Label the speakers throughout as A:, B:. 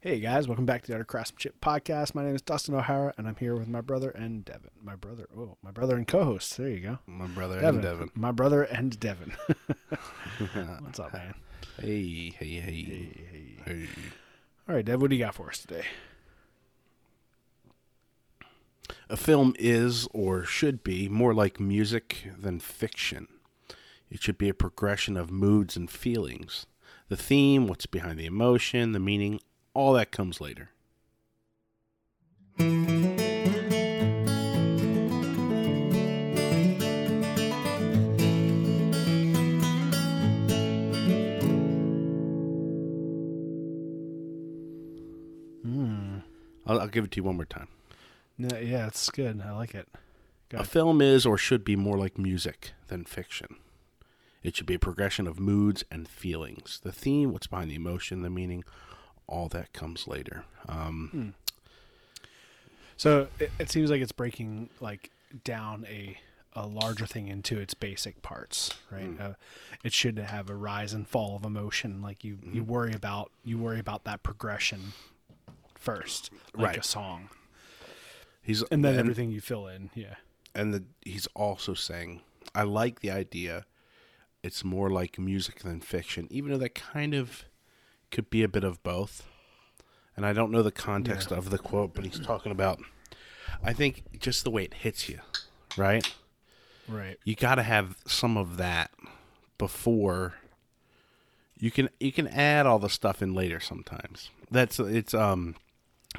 A: Hey guys, welcome back to the Art of Craftsmanship podcast. My name is Dustin O'Hara, and I'm here with my brother and Devon. My brother, oh, my brother and co-host. There you go,
B: My brother
A: Devon.
B: and Devon.
A: My brother and Devon. What's up, man?
B: Hey, hey, hey,
A: Hey, hey.
B: hey.
A: All right, Dev, what do you got for us today?
B: A film is or should be more like music than fiction. It should be a progression of moods and feelings. The theme, what's behind the emotion, the meaning, all that comes later.
A: Hmm.
B: I'll, I'll give it to you one more time.
A: No, yeah, it's good. I like it.
B: A film is or should be more like music than fiction. It should be a progression of moods and feelings. The theme, what's behind the emotion, the meaning, all that comes later. Um,
A: So it, it seems like it's breaking like down a a larger thing into its basic parts, right?
B: Hmm.
A: Uh, it should have a rise and fall of emotion. Like you, you
B: Mm-hmm.
A: worry about you worry about that progression first, like
B: Right.
A: a song,
B: He's
A: and then everything you fill in. Yeah,
B: and the, he's also saying, I like the idea. It's more like music than fiction, even though that kind of could be a bit of both. And I don't know the context
A: Yeah.
B: of the quote, but he's talking about. I think just the way it hits you, right?
A: right.
B: You got to have some of that before. You can you can add all the stuff in later sometimes. That's it's um,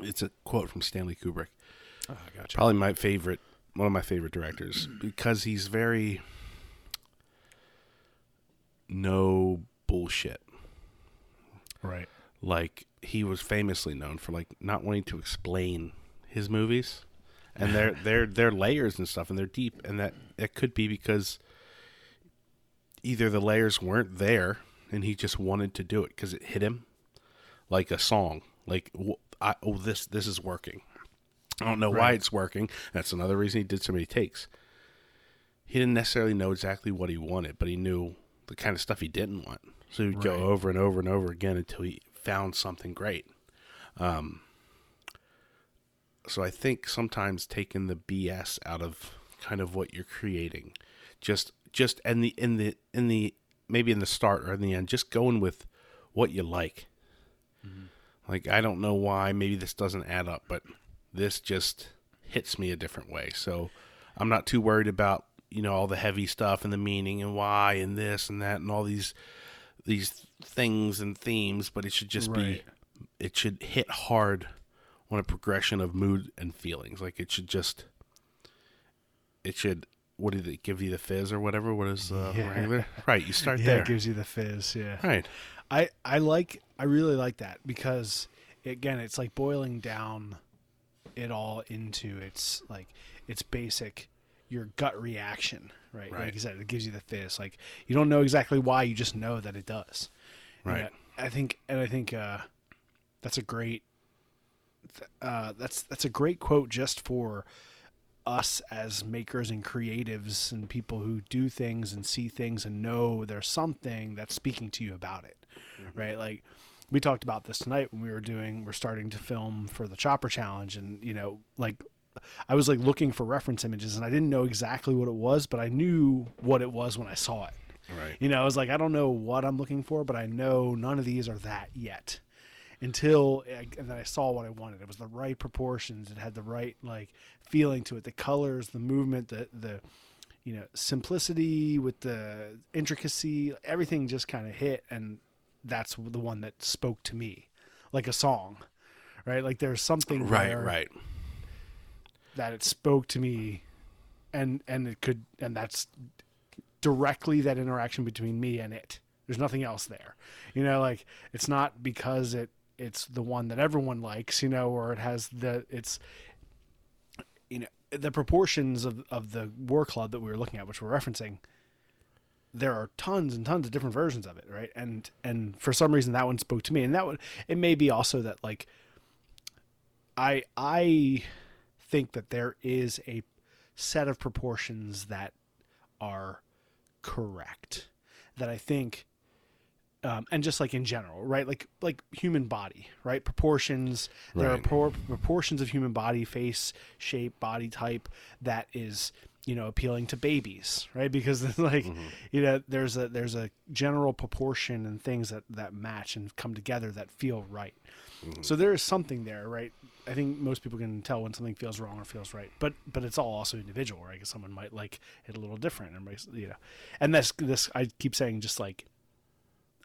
B: it's a quote from Stanley Kubrick
A: Oh, gotcha.
B: probably my favorite one of my favorite directors because he's very no bullshit
A: Right.
B: like he was famously known for like not wanting to explain his movies. And they're they're they're layers and stuff and they're deep and that it could be because either the layers weren't there and he just wanted to do it because it hit him. Like a song. Like I, oh this this is working. I don't know why it's working. That's another reason he did so many takes. He didn't necessarily know exactly what he wanted but he knew the kind of stuff he didn't want so he'd go over and over and over again until he found something great um, so I think sometimes taking the BS out of kind of what you're creating, just just in the in the in the maybe in the start or in the end, just going with what you like. Like I don't know why maybe this doesn't add up, but this just hits me a different way. So I'm not too worried about you know all the heavy stuff and the meaning and why and this and that and all these these things and themes, but it should just
A: Right.
B: be it should hit hard on a progression of mood and feelings. Like it should just, it should. What did it give you the fizz or whatever? What is uh,
A: Yeah.
B: Right, you start
A: Yeah,
B: there.
A: it gives you the fizz. Yeah.
B: right,
A: I I like I really like that because again it's like boiling down it all into its like its basic your gut reaction right, like
B: Right.
A: you said it gives you the fizz like you don't know exactly why you just know that it does. And
B: right,
A: I think and I think uh that's a great uh that's that's a great quote just for us as makers and creatives and people who do things and see things and know there's something that's speaking to you about it right? Like we talked about this tonight when we were doing we're starting to film for the chopper challenge and you know like i was like looking for reference images and i didn't know exactly what it was but i knew what it was when i saw it
B: right,
A: you know, I was like, I don't know what I'm looking for, but I know none of these are that yet. Until I, and then I saw what I wanted. It was the right proportions. It had the right like feeling to it. The colors, the movement, the the you know simplicity with the intricacy. Everything just kind of hit, and that's the one that spoke to me, like a song, right? Like there's something
B: right, right.
A: That it spoke to me and and it could and that's directly that interaction between me and it. There's nothing else there. You know like it's not because it it's the one that everyone likes you know or it has the it's you know the proportions of of the war club that we were looking at which we're referencing there are tons and tons of different versions of it right? And and for some reason that one spoke to me. And that one it may be also that like i i think that there is a set of proportions that are correct that i think um, and just like in general, right? Like like human body, right? Proportions. There are pro- proportions of human body, face shape, body type that is you know appealing to babies, right? Because it's like you know there's a there's a general proportion and things that that match and come together that feel right. Mm-hmm. So there is something there, right? I think most people can tell when something feels wrong or feels right, but but it's all also individual, right? Because someone might like it a little different, and you know, and this this I keep saying just like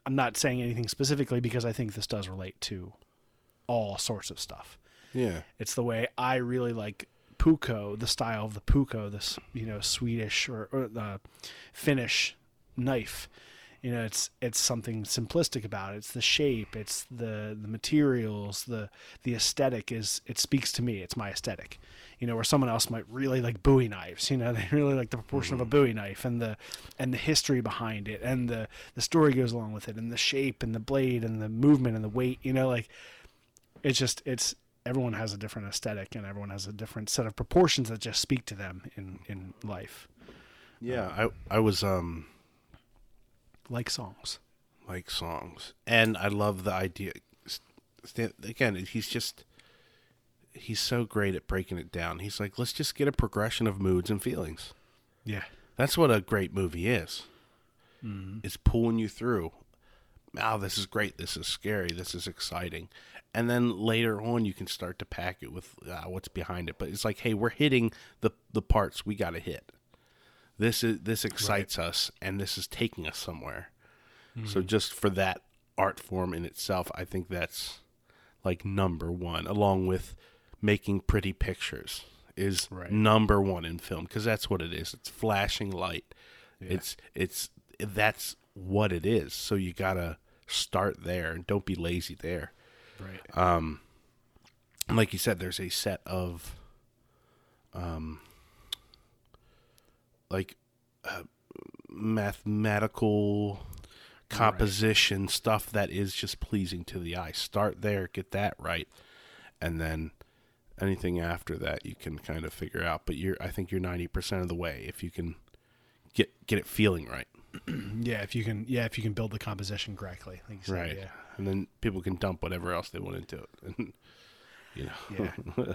A: I'm not saying anything specifically because I think this does relate to all sorts of stuff.
B: Yeah.
A: It's the way I really like puukko, the style of the puukko, this you know Swedish or, or the Finnish knife. You know, it's it's something simplistic about it. It's the shape, it's the the materials, the the aesthetic is it speaks to me. It's my aesthetic. You know, where someone else might really like Bowie knives. You know, they really like the proportion of a Bowie knife and the and the history behind it and the the story goes along with it and the shape and the blade and the movement and the weight. You know, like it's just it's everyone has a different aesthetic and everyone has a different set of proportions that just speak to them in in life
B: Yeah. I I was um
A: like songs
B: like songs, and I love the idea. Again, he's just he's so great at breaking it down. He's like, let's just get a progression of moods and feelings.
A: yeah
B: That's what a great movie is. It's pulling you through. Oh, this is great. This is scary. This is exciting. And then later on, you can start to pack it with uh, what's behind it. But it's like, hey, we're hitting the the parts we got to hit. This is this excites us, and this is taking us somewhere. So just for that art form in itself, I think that's like number one, along with making pretty pictures is
A: Right.
B: number one in film because that's what it is. It's flashing light. It's it's that's what it is. So you gotta start there and don't be lazy there.
A: right
B: Um, like you said, there's a set of um like uh, mathematical composition stuff that is just pleasing to the eye. Start there, get that right, and then anything after that you can kind of figure out. But you're I think you're ninety percent of the way if you can get get it feeling right.
A: yeah if you can yeah if you can build the composition correctly like you said,
B: Right.
A: yeah
B: And then people can dump whatever else they want into it. And you know.
A: Yeah.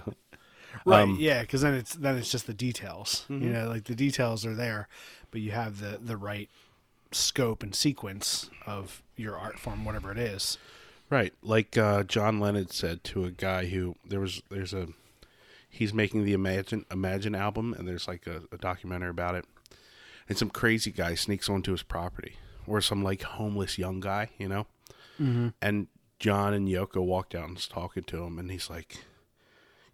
A: right
B: Um,
A: yeah because then it's then it's just the details you
B: Mm-hmm.
A: know like the details are there but you have the the right scope and sequence of your art form whatever it is
B: Right, like uh, John Lennon said to a guy who there was there's a he's making the Imagine Imagine album and there's like a, a documentary about it, and some crazy guy sneaks onto his property or some like homeless young guy, you know, mm-hmm. and John and Yoko walked out and was talking to him, and he's like,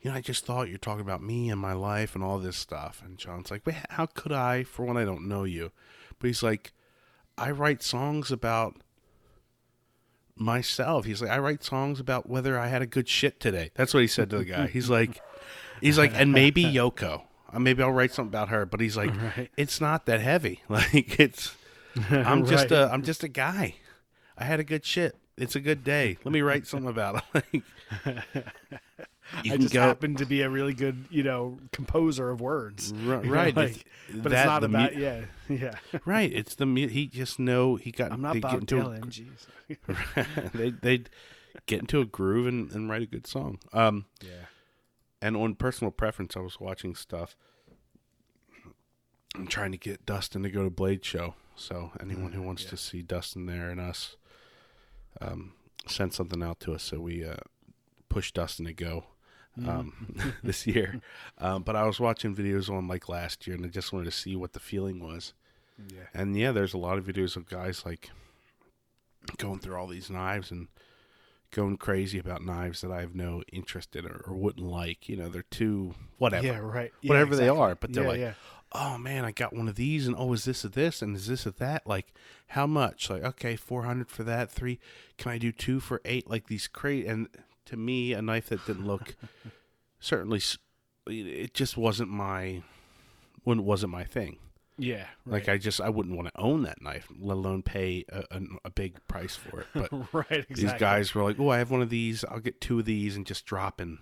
B: you know, I just thought you're talking about me and my life and all this stuff, and John's like, wait, how could I? For one, I don't know you, but he's like, I write songs about myself. He's like, I write songs about whether I had a good shit today. That's what he said to the guy. He's like, he's like, and maybe Yoko. Uh, Maybe I'll write something about her. But he's like,
A: Right.
B: it's not that heavy. Like it's, I'm just a, I'm just a guy. I had a good shit. It's a good day. Let me write something about it. You
A: I just
B: go
A: happen to be a really good, you know, composer of words.
B: Ri-
A: You know,
B: right,
A: like,
B: it's-
A: but
B: that-
A: it's not
B: the mu-
A: about yeah, yeah.
B: right. It's the mu- he just know he got.
A: I'm not
B: they get
A: Bob
B: into a-
A: Dylan.
B: They they'd get into a groove and, and write a good song. Um,
A: Yeah.
B: and on personal preference, I was watching stuff. I'm trying to get Dustin to go to Blade Show. So anyone who wants to see Dustin there and us, um, send something out to us so we uh, push Dustin to go um, this year. Um, but I was watching videos on like last year, and I just wanted to see what the feeling was.
A: Yeah.
B: And yeah, there's a lot of videos of guys like going through all these knives and going crazy about knives that I have no interest in or, or wouldn't like. You know, they're too whatever,
A: Yeah, right. Yeah,
B: whatever they are. But they're
A: Yeah,
B: like,
A: yeah.
B: oh man, I got one of these, and oh, is this a this, and is this a that? Like, how much? Like, okay, four hundred for that. Three, can I do two for eight? Like these crazy. And to me, a knife that didn't look certainly, it just wasn't my, when wasn't my thing.
A: Yeah.
B: Like I just I wouldn't want to own that knife, let alone pay a, a, a big price for it. But
A: right. Exactly.
B: these guys were like, "Oh, I have one of these. I'll get two of these," and just dropping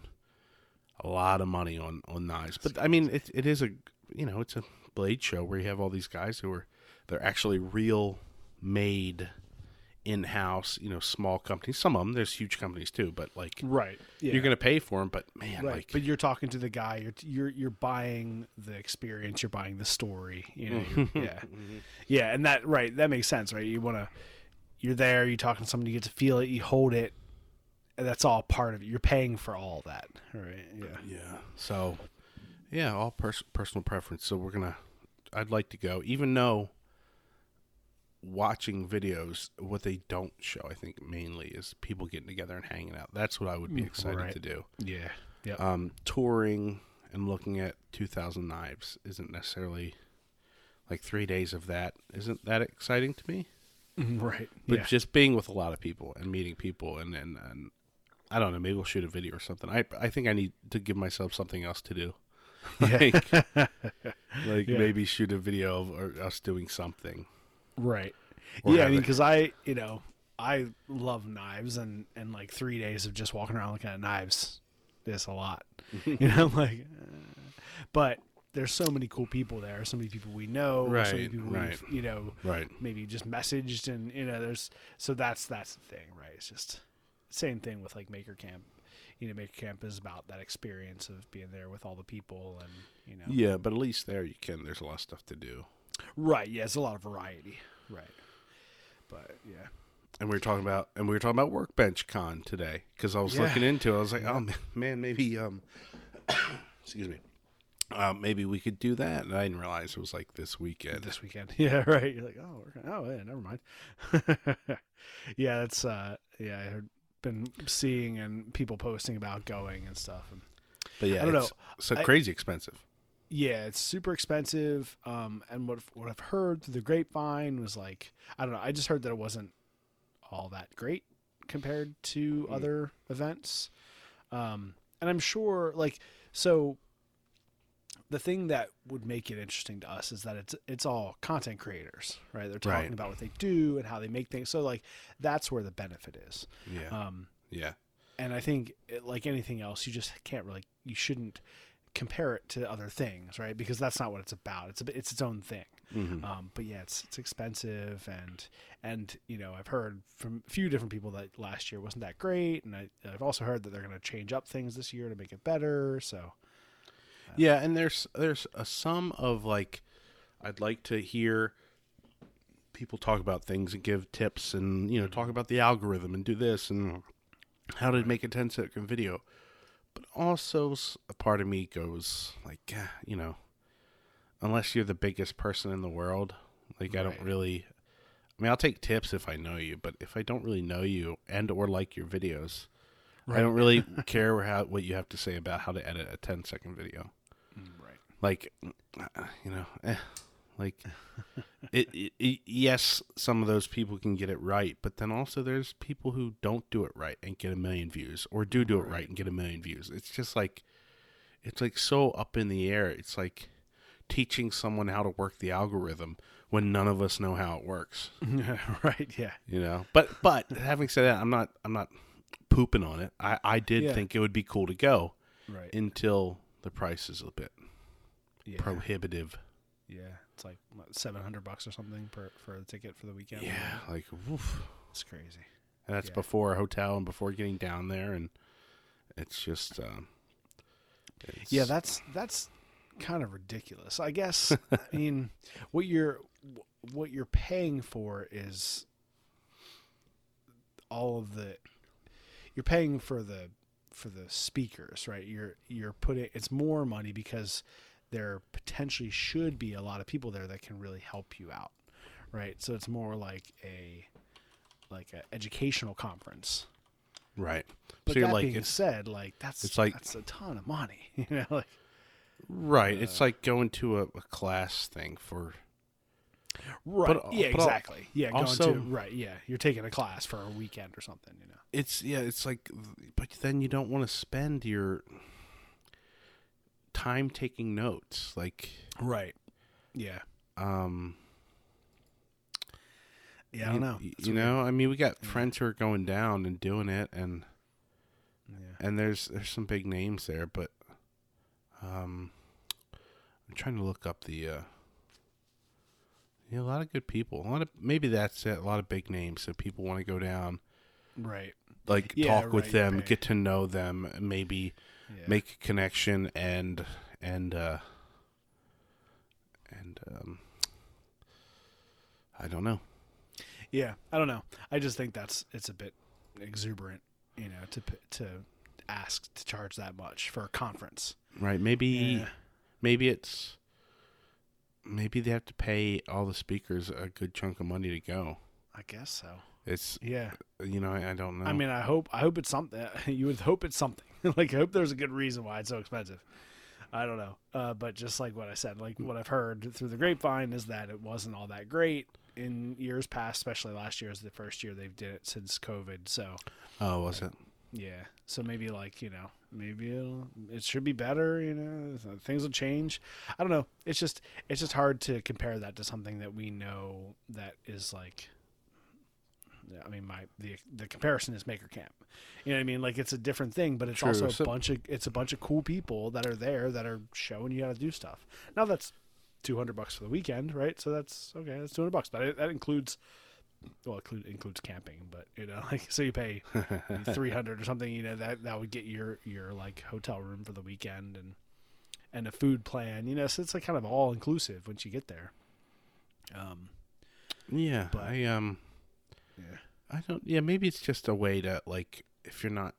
B: a lot of money on on knives. But I mean, it it is a you know it's a blade show where you have all these guys who are they're actually real made in-house, you know, small companies. Some of them, there's huge companies too, but like
A: Right. Yeah.
B: you're gonna pay for them. But man,
A: right.
B: like
A: but you're talking to the guy. You're you're you're buying the experience. You're buying the story. You know. Mm-hmm. yeah. Mm-hmm. Yeah, and that right. That makes sense, right? You want to. You're there. You're talking to someone. You get to feel it. You hold it. And that's all part of it. You're paying for all that, right? Yeah.
B: Yeah. So, yeah, all pers- personal preference. So we're gonna. I'd like to go, even though watching videos, what they don't show, I think mainly is people getting together and hanging out. That's what I would be excited
A: right.
B: to do.
A: Yeah. Yeah.
B: Um, touring and looking at 2,000 Knives isn't necessarily like three days of that. Isn't that exciting to me?
A: right.
B: But
A: yeah.
B: just being with a lot of people and meeting people and, and, and I don't know, maybe we'll shoot a video or something. I I think I need to give myself something else to do. like like
A: Yeah.
B: maybe shoot a video of or us doing something.
A: Right.
B: Or
A: yeah, I mean, because I, you know, I love knives, and and like three days of just walking around looking at knives is a lot. you know, like, uh, but there's so many cool people there. So many people we know. So many
B: Right,
A: people
B: right.
A: we've, you know,
B: Right.
A: maybe just messaged, and you know, there's so that's that's the thing, right? It's just same thing with like Maker Camp. You know, Maker Camp is about that experience of being there with all the people, and you know,
B: Yeah, but at least there you can there's a lot of stuff to do.
A: Right? Yeah, it's a lot of variety, right? But yeah.
B: And we were talking about and we were talking about Workbench Con today because I was
A: Yeah.
B: looking into it. I was like, oh man, maybe um, excuse me, uh, maybe we could do that. And I didn't realize it was like this weekend.
A: this weekend. Yeah, right. You're like, oh, oh, yeah, never mind. yeah, that's uh, yeah. I've been seeing and people posting about going and stuff. And
B: But yeah,
A: I don't
B: it's
A: know.
B: so
A: I-
B: crazy expensive.
A: Yeah, it's super expensive. Um, and what what I've heard through the grapevine was like, I don't know. I just heard that it wasn't all that great compared to other events. Um, and I'm sure, like, so the thing that would make it interesting to us is that it's it's all content creators, right? They're talking
B: Right.
A: about what they do and how they make things. So like that's where the benefit is.
B: Yeah,
A: Um,
B: yeah,
A: and I think it, like anything else, you just can't really you shouldn't compare it to other things, right? Because that's not what it's about. It's a, it's its own thing.
B: Mhm.
A: Um, but yeah, it's it's expensive and and you know I've heard from a few different people that last year wasn't that great, and I, I've also heard that they're going to change up things this year to make it better. So
B: yeah. And there's there's a sum of like, I'd like to hear people talk about things and give tips and you know talk about the algorithm and do this and how to make a 10 second video. But also, a part of me goes like, "Ah, you know, unless you're the biggest person in the world, like I don't really. I mean, I'll take tips if I know you, but if I don't really know you and or like your videos, right. I don't really care how what you have to say about how to edit a 10 second video.
A: right,
B: Like, uh, you know, eh, like it, it, it- Yes, some of those people can get it right, but then also there's people who don't do it right and get a million views, or do do it right and get a million views. It's just like, it's like so up in the air. It's like teaching someone how to work the algorithm when none of us know how it works.
A: right, yeah,
B: You know, but but having said that, I'm not I'm not pooping on it. I I did
A: Yeah.
B: think it would be cool to go
A: right,
B: until the price is a bit
A: yeah,
B: prohibitive.
A: yeah. It's like seven hundred bucks or something per for the ticket for the weekend.
B: Yeah, like woof.
A: it's crazy.
B: And that's
A: Yeah.
B: before a hotel and before getting down there, and it's just um, it's-
A: Yeah, that's that's kind of ridiculous. I guess. I mean, what you're what you're paying for is all of the you're paying for the for the speakers, right? You're you're putting it's more money because there potentially should be a lot of people there that can really help you out, right? So it's more like a like an educational conference.
B: right.
A: But
B: so you're
A: that
B: like
A: being
B: it's
A: said, like that's
B: it's like-
A: that's a ton of money, you know. Like,
B: right.
A: uh,
B: it's like going to a, a class thing for
A: Right.
B: But-
A: yeah,
B: but
A: exactly. Yeah, going
B: also-
A: to right. Yeah, you're taking a class for a weekend or something. You know.
B: it's yeah. It's like, but then you don't want to spend your time taking notes, like
A: Right. Yeah.
B: um.
A: Yeah. I don't know.
B: You,
A: It's
B: you
A: weird.
B: know, I mean, we got friends who are going down and doing it, and
A: Yeah.
B: and there's there's some big names there, but um, I'm trying to look up the uh, Yeah, a lot of good people. A lot of maybe that's it. A lot of big names that people want to go down,
A: Right.
B: like
A: Yeah,
B: talk with them,
A: right.
B: get to know them, maybe
A: Yeah.
B: make a connection, and and uh, and um, I don't know.
A: Yeah, I don't know. I just think that's it's a bit exuberant, you know, to to ask to charge that much for a conference.
B: Right? Maybe
A: Yeah.
B: maybe it's maybe they have to pay all the speakers a good chunk of money to go.
A: I guess so.
B: It's
A: Yeah.
B: you know I, I don't know.
A: I mean, I hope I hope it's something. You would hope it's something. like I hope there's a good reason why it's so expensive. I don't know. Uh, but just like what I said, like what I've heard through the grapevine is that it wasn't all that great in years past, especially last year is the first year they've did it since COVID. So
B: oh, was it?
A: Yeah. So maybe like, you know, maybe it'll it should be better, you know, things will change. I don't know. It's just it's just hard to compare that to something that we know that is like I mean my the the comparison is Maker Camp. You know what I mean? Like it's a different thing, but it's
B: True.
A: also a
B: So-
A: bunch of it's a bunch of cool people that are there that are showing you how to do stuff. Now that's 200 bucks for the weekend, right? So that's okay, that's 200 bucks, but it, that includes well, include, includes camping, but you know, like so you pay three hundred or something, you know that that would get your your like hotel room for the weekend and and a food plan, you know. So it's like kind of all inclusive once you get there. Um,
B: Yeah,
A: But-
B: I um,
A: yeah,
B: I don't. Yeah, maybe it's just a way to like if you're not.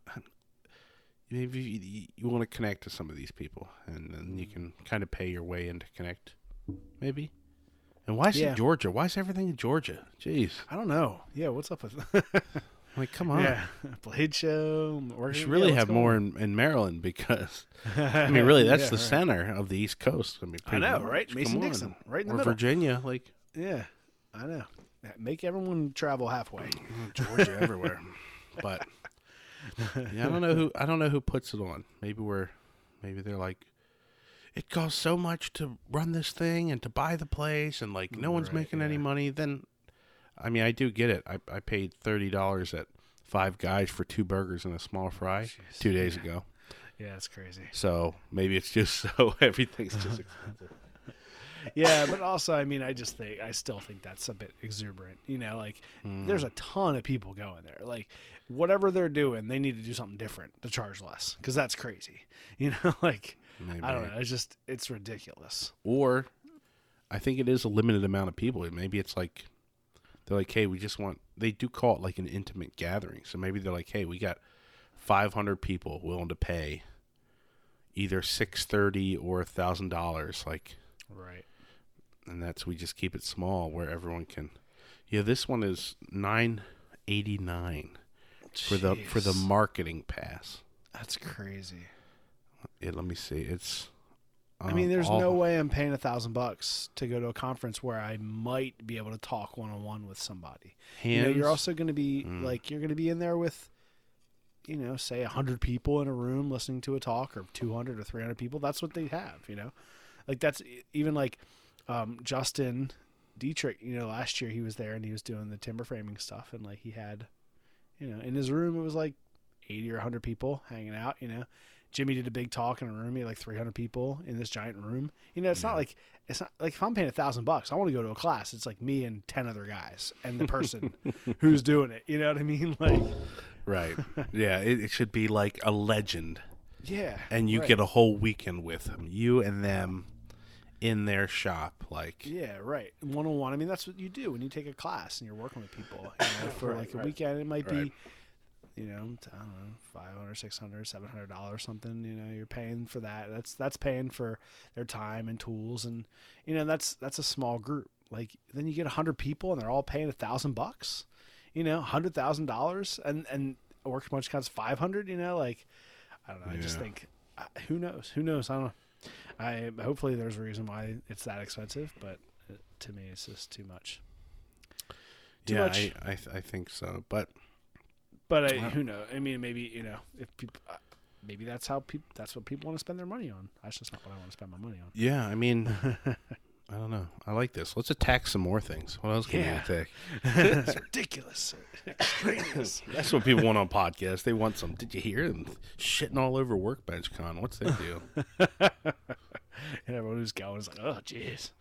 B: Maybe you, you want to connect to some of these people, and then you mm. can kind of pay your way into connect. Maybe. And why is
A: Yeah.
B: it Georgia? Why is everything in Georgia? Jeez,
A: I don't know. Yeah, what's up with?
B: like come on.
A: yeah, Blade Show.
B: We should really
A: yeah,
B: have more in, in Maryland because I mean, really, that's
A: Yeah,
B: the
A: right.
B: center of the East Coast. I mean,
A: I know, right? Mason
B: Come
A: Dixon,
B: on.
A: right in the
B: or
A: middle.
B: Virginia, like
A: Yeah, I know. Yeah, Make everyone travel halfway.
B: Georgia everywhere. But yeah, I don't know who I don't know who puts it on. Maybe we're maybe they're like it costs so much to run this thing and to buy the place and like no one's
A: Right,
B: making any money then I mean I do get it. I I paid thirty dollars at five guys for two burgers and a small fry
A: Jeez.
B: two days ago.
A: Yeah, it's crazy.
B: So maybe it's just so everything's just expensive.
A: Yeah, but also, I mean, I just think I still think that's a bit exuberant. You know, like there's hmm. a ton of people going there. Like whatever they're doing, they need to do something different to charge less because that's crazy. You know, like
B: Maybe.
A: I don't know. It's just it's ridiculous.
B: Or I think it is a limited amount of people. Maybe it's like they're like, hey, we just want. They do call it like an intimate gathering. So maybe they're like, hey, we got 500 people willing to pay either six thirty or a thousand dollars. Like,
A: Right.
B: And that's we just keep it small where everyone can. Yeah, this one is nine eighty nine for the for the marketing pass.
A: That's crazy.
B: Yeah, let me see. It's.
A: I mean,
B: um,
A: there's
B: all-
A: no way I'm paying a thousand bucks to go to a conference where I might be able to talk one on one with somebody. You know, you're also going to be
B: Mm.
A: like you're going to be in there with, you know, say hundred people in a room listening to a talk, or two hundred or three hundred people. That's what they have. You know, like that's even like um, Justin Dietrich. You know, last year he was there and he was doing the timber framing stuff, and like he had, you know, in his room it was like eighty or hundred people hanging out. You know. Jimmy did a big talk in a room. He had like 300 people in this giant room. You know, it's not like it's not like if I'm paying a thousand bucks, I want to go to a class. It's like me and 10 other guys and the person who's doing it. You know what I mean? Like,
B: Right. yeah, it, it should be like a legend.
A: yeah.
B: And you
A: right.
B: get a whole weekend with them. You and them in their shop. Like,
A: Yeah, right. One on one. I mean, that's what you do when you take a class and you're working with people. You know, for
B: Right,
A: like a
B: right.
A: weekend, it might
B: Right.
A: be, you know, I don't know, 500 600 700 dollars something. You know, you're paying for that. That's that's paying for their time and tools, and you know, that's that's a small group. Like then you get hundred people and they're all paying a thousand bucks. You know, hundred thousand dollars, and and a work costs five hundred. You know, like I don't know. I just think, who knows? Who knows? I don't know. I hopefully there's a reason why it's that expensive, but uh, to me it's just too much. Too
B: yeah,
A: much.
B: I, I, th- I think so. But
A: But I,
B: Wow.
A: who knows? I mean, maybe you know, if people, uh, maybe that's how people, that's what people want to spend their money on. That's just not what I want to spend my money on.
B: yeah, I mean, I don't know. I like this. Let's attack some more things. What else can
A: Yeah.
B: we attack?
A: it's ridiculous, extraneous.
B: That's what people want on podcasts. They want some. Did you hear them shitting all over Workbench Con? What's their deal?
A: and everyone who's going is like, oh, jeez,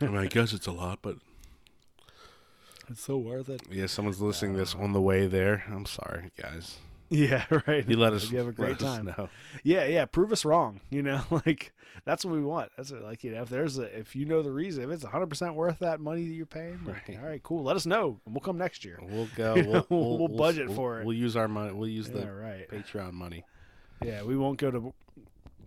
B: I mean, I guess it's a lot, but
A: it's so worth it.
B: yeah, someone's listening to this uh, on the way there. I'm sorry, guys.
A: Yeah, right.
B: You let us.
A: You have a great time.
B: know.
A: Yeah, yeah. Prove us wrong. You know, like that's what we want. That's what, like you know, if there's a if you know the reason, if it's 100 percent worth that money that you're paying, like,
B: Right.
A: all right, cool. Let us know, and we'll come next year.
B: We'll go. We'll,
A: know,
B: we'll,
A: we'll budget
B: we'll-
A: for it.
B: We'll use our money. We'll use
A: Yeah,
B: the
A: right.
B: Patreon money.
A: Yeah, we won't go to,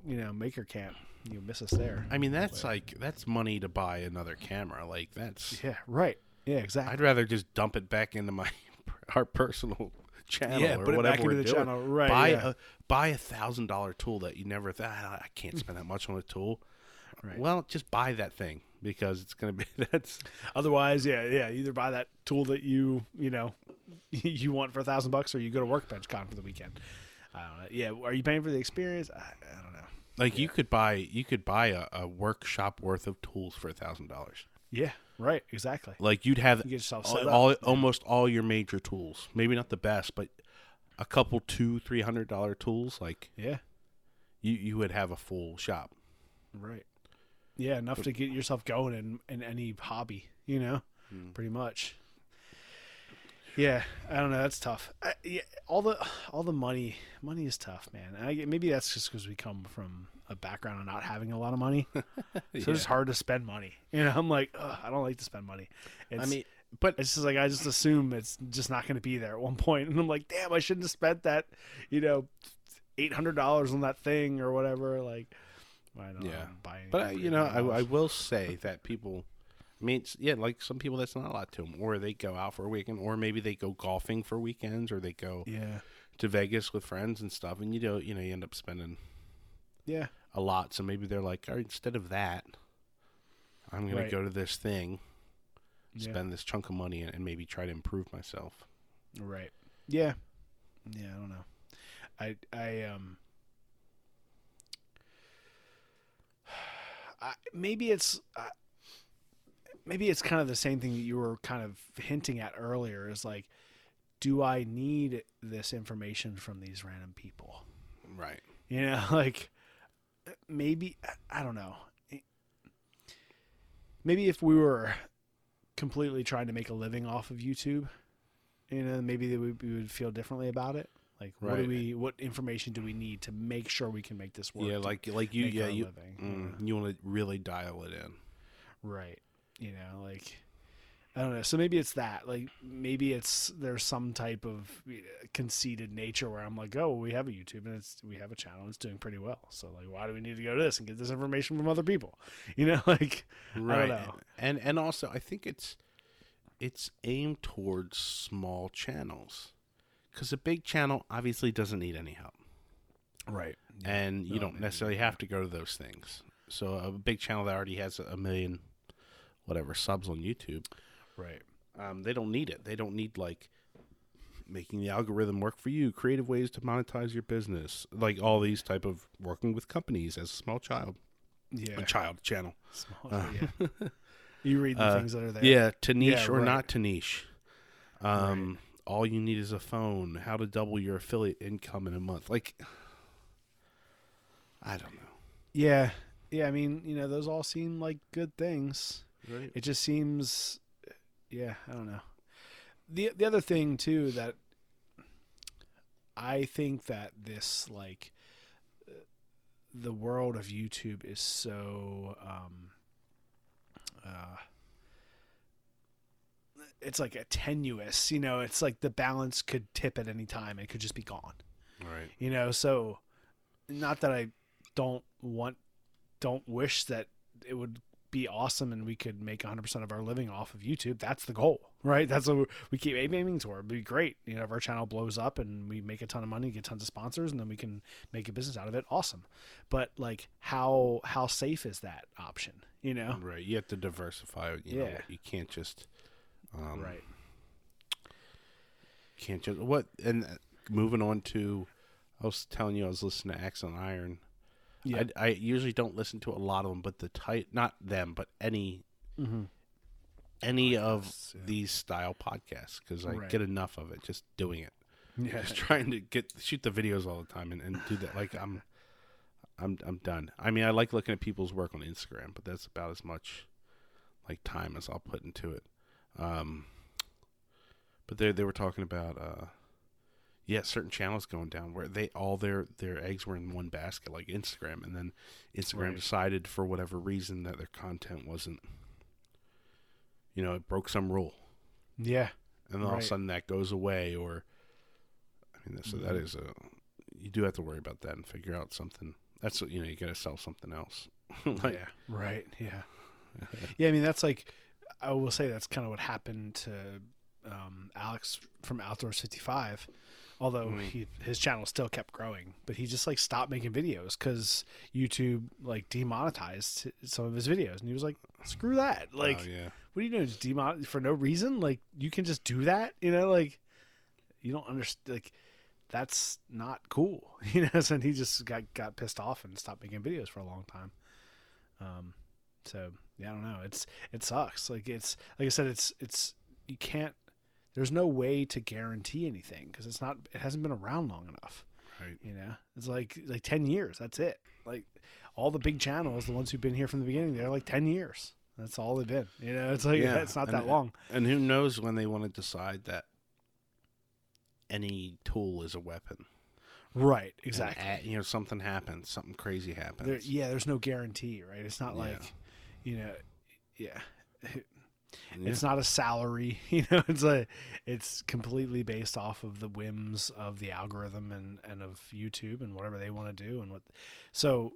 A: you know, Maker Camp. You miss us there.
B: I mean, that's like that's money to buy another camera. Like that's.
A: Yeah, right. Yeah, exactly.
B: I'd rather just dump it back into my our personal channel
A: yeah,
B: or
A: put it
B: whatever
A: back into the
B: doing.
A: channel. Right.
B: buy
A: yeah.
B: a buy a thousand dollar tool that you never thought "Ah, I can't spend that much on a tool.
A: Right.
B: Well, just buy that thing because it's gonna be that's
A: Otherwise, yeah, yeah. Either buy that tool that you you know you want for a thousand bucks, or you go to Workbench Con for the weekend. I don't know. Yeah, are you paying for the experience? I, I don't know.
B: Like you could buy you could buy a, a workshop worth of tools for a thousand dollars.
A: Yeah, right. Exactly.
B: Like you'd have
A: You
B: all, all- almost all your major tools. Maybe not the best, but a couple two three hundred dollar tools. Like
A: Yeah,
B: you you would have a full shop.
A: right. Yeah, enough to get yourself going in in any hobby. You know,
B: Hmm.
A: pretty much. Yeah, I don't know. That's tough. I, yeah, all the all the money, money is tough, man. I, maybe that's just because we come from a background of not having a lot of money, so it's hard to spend money. You know, I'm like, Ugh, I don't like to spend money. It's,
B: I mean, but
A: it's just like I just assume it's just not going to be there at one point, and I'm like, damn, I shouldn't have spent that, you know, eight hundred dollars on that thing or whatever. Like, I don't
B: Yeah.
A: buy
B: But I, you know, I, I will say that people, I mean, yeah, like some people that's not a lot to them, or they go out for a weekend, or maybe they go golfing for weekends, or they go
A: yeah,
B: to Vegas with friends and stuff, and you know, you know, you end up spending
A: yeah,
B: a lot. So maybe they're like, all right, instead of that, I'm gonna
A: Right.
B: go to this thing,
A: yeah.
B: spend this chunk of money, and, maybe try to improve myself.
A: Right. Yeah. Yeah, I don't know. I I um I, maybe it's uh, maybe it's kind of the same thing that you were kind of hinting at earlier is like do I need this information from these random people?
B: Right.
A: You know, like maybe I don't know. Maybe if we were completely trying to make a living off of YouTube, you know, maybe we, we would feel differently about it. Like, what do we? What information do we need to make sure we can make this work?
B: Yeah, like like you, yeah, you,
A: living,
B: mm, you want to really dial it in.
A: right? You know, like I don't know. So maybe it's that. Like maybe it's there's some type of conceited nature where I'm like, oh, we have a YouTube and it's we have a channel, and it's doing pretty well. So like, why do we need to go to this and get this information from other people? You know, like
B: right
A: know.
B: and and also i think it's it's aimed towards small channels because a big channel obviously doesn't need any help
A: right.
B: and you
A: No,
B: don't necessarily have to go to those things so a big channel that already has a million whatever subs on youtube
A: Right.
B: um, they don't need it they don't need like making the algorithm work for you creative ways to monetize your business like all these type of working with companies as a small child
A: Yeah.
B: a child channel
A: Small, yeah. You read the
B: Uh,
A: things that are there.
B: Yeah, to niche
A: Yeah,
B: or
A: right.
B: not to niche. Um, all you need is a phone. How to double your affiliate income in a month? Like, I don't know.
A: Yeah. Yeah. I mean, you know, those all seem like good things.
B: Right.
A: It just seems, yeah, I don't know. The the other thing too that I think that this like uh, the world of YouTube is so um uh it's like a tenuous, you know, it's like the balance could tip at any time. It could just be gone.
B: Right.
A: you know so not that i don't want don't wish that it would be awesome and we could make 100% of our living off of youtube that's the goal right that's what we keep aiming toward it'd be great you know if our channel blows up and we make a ton of money get tons of sponsors and then we can make a business out of it awesome but like how how safe is that option you know
B: Right. You have to diversify. You know,
A: Yeah.
B: you can't just. Um,
A: right
B: Can't just what and uh, moving on to. I was telling you I was listening to Axe on Iron.
A: Yeah
B: I, I usually don't listen to a lot of them, but the type, not them, but any
A: mm-hmm.
B: any of
A: yeah.
B: these style podcasts because I
A: Right.
B: get enough of it just doing it.
A: yeah
B: just trying to get shoot the videos all the time and, and do that like i'm I'm I'm done. I mean, I like looking at people's work on Instagram, but that's about as much like time as I'll put into it. Um, but they they were talking about uh, yeah, certain channels going down where they all their their eggs were in one basket, like Instagram, and then Instagram
A: Right.
B: decided for whatever reason that their content wasn't, you know, it broke some rule,
A: Yeah.
B: and then all of a sudden that goes away, or I mean, so that
A: Mhm.
B: a you do have to worry about that and figure out something. That's what you know, you got to sell something else. like,
A: yeah. Right. Yeah. yeah. I mean, that's like, I will say that's kind of what happened to um, Alex from Outdoors 55. Although
B: Mm.
A: he his channel still kept growing, but he just like stopped making videos because YouTube like demonetized some of his videos, and he was like, "Screw that! Like,
B: oh, yeah,
A: what are you doing? Just demon for no reason? Like, you can just do that? You know, like you don't understand. Like, that's not cool. You know, so he just got got pissed off and stopped making videos for a long time. Um, so yeah, I don't know. It's it sucks. Like it's like I said, it's it's you can't. There's no way to guarantee anything because it's not. It hasn't been around long enough.
B: right.
A: You know, it's like like ten years. That's it. Like all the big channels, the ones who've been here from the beginning, they're like ten years. That's all they've been. You know, it's like
B: Yeah,
A: it's not
B: and-
A: that long.
B: And who knows when they want to decide that any tool is a weapon?
A: Right. Exactly.
B: uh, you know, something happens, something crazy happens.
A: There, yeah, there's no guarantee, right? It's not
B: Yeah.
A: like, you know, yeah,
B: Yeah.
A: it's not a salary. You know, it's a, it's completely based off of the whims of the algorithm and and of YouTube and whatever they want to do and what. So,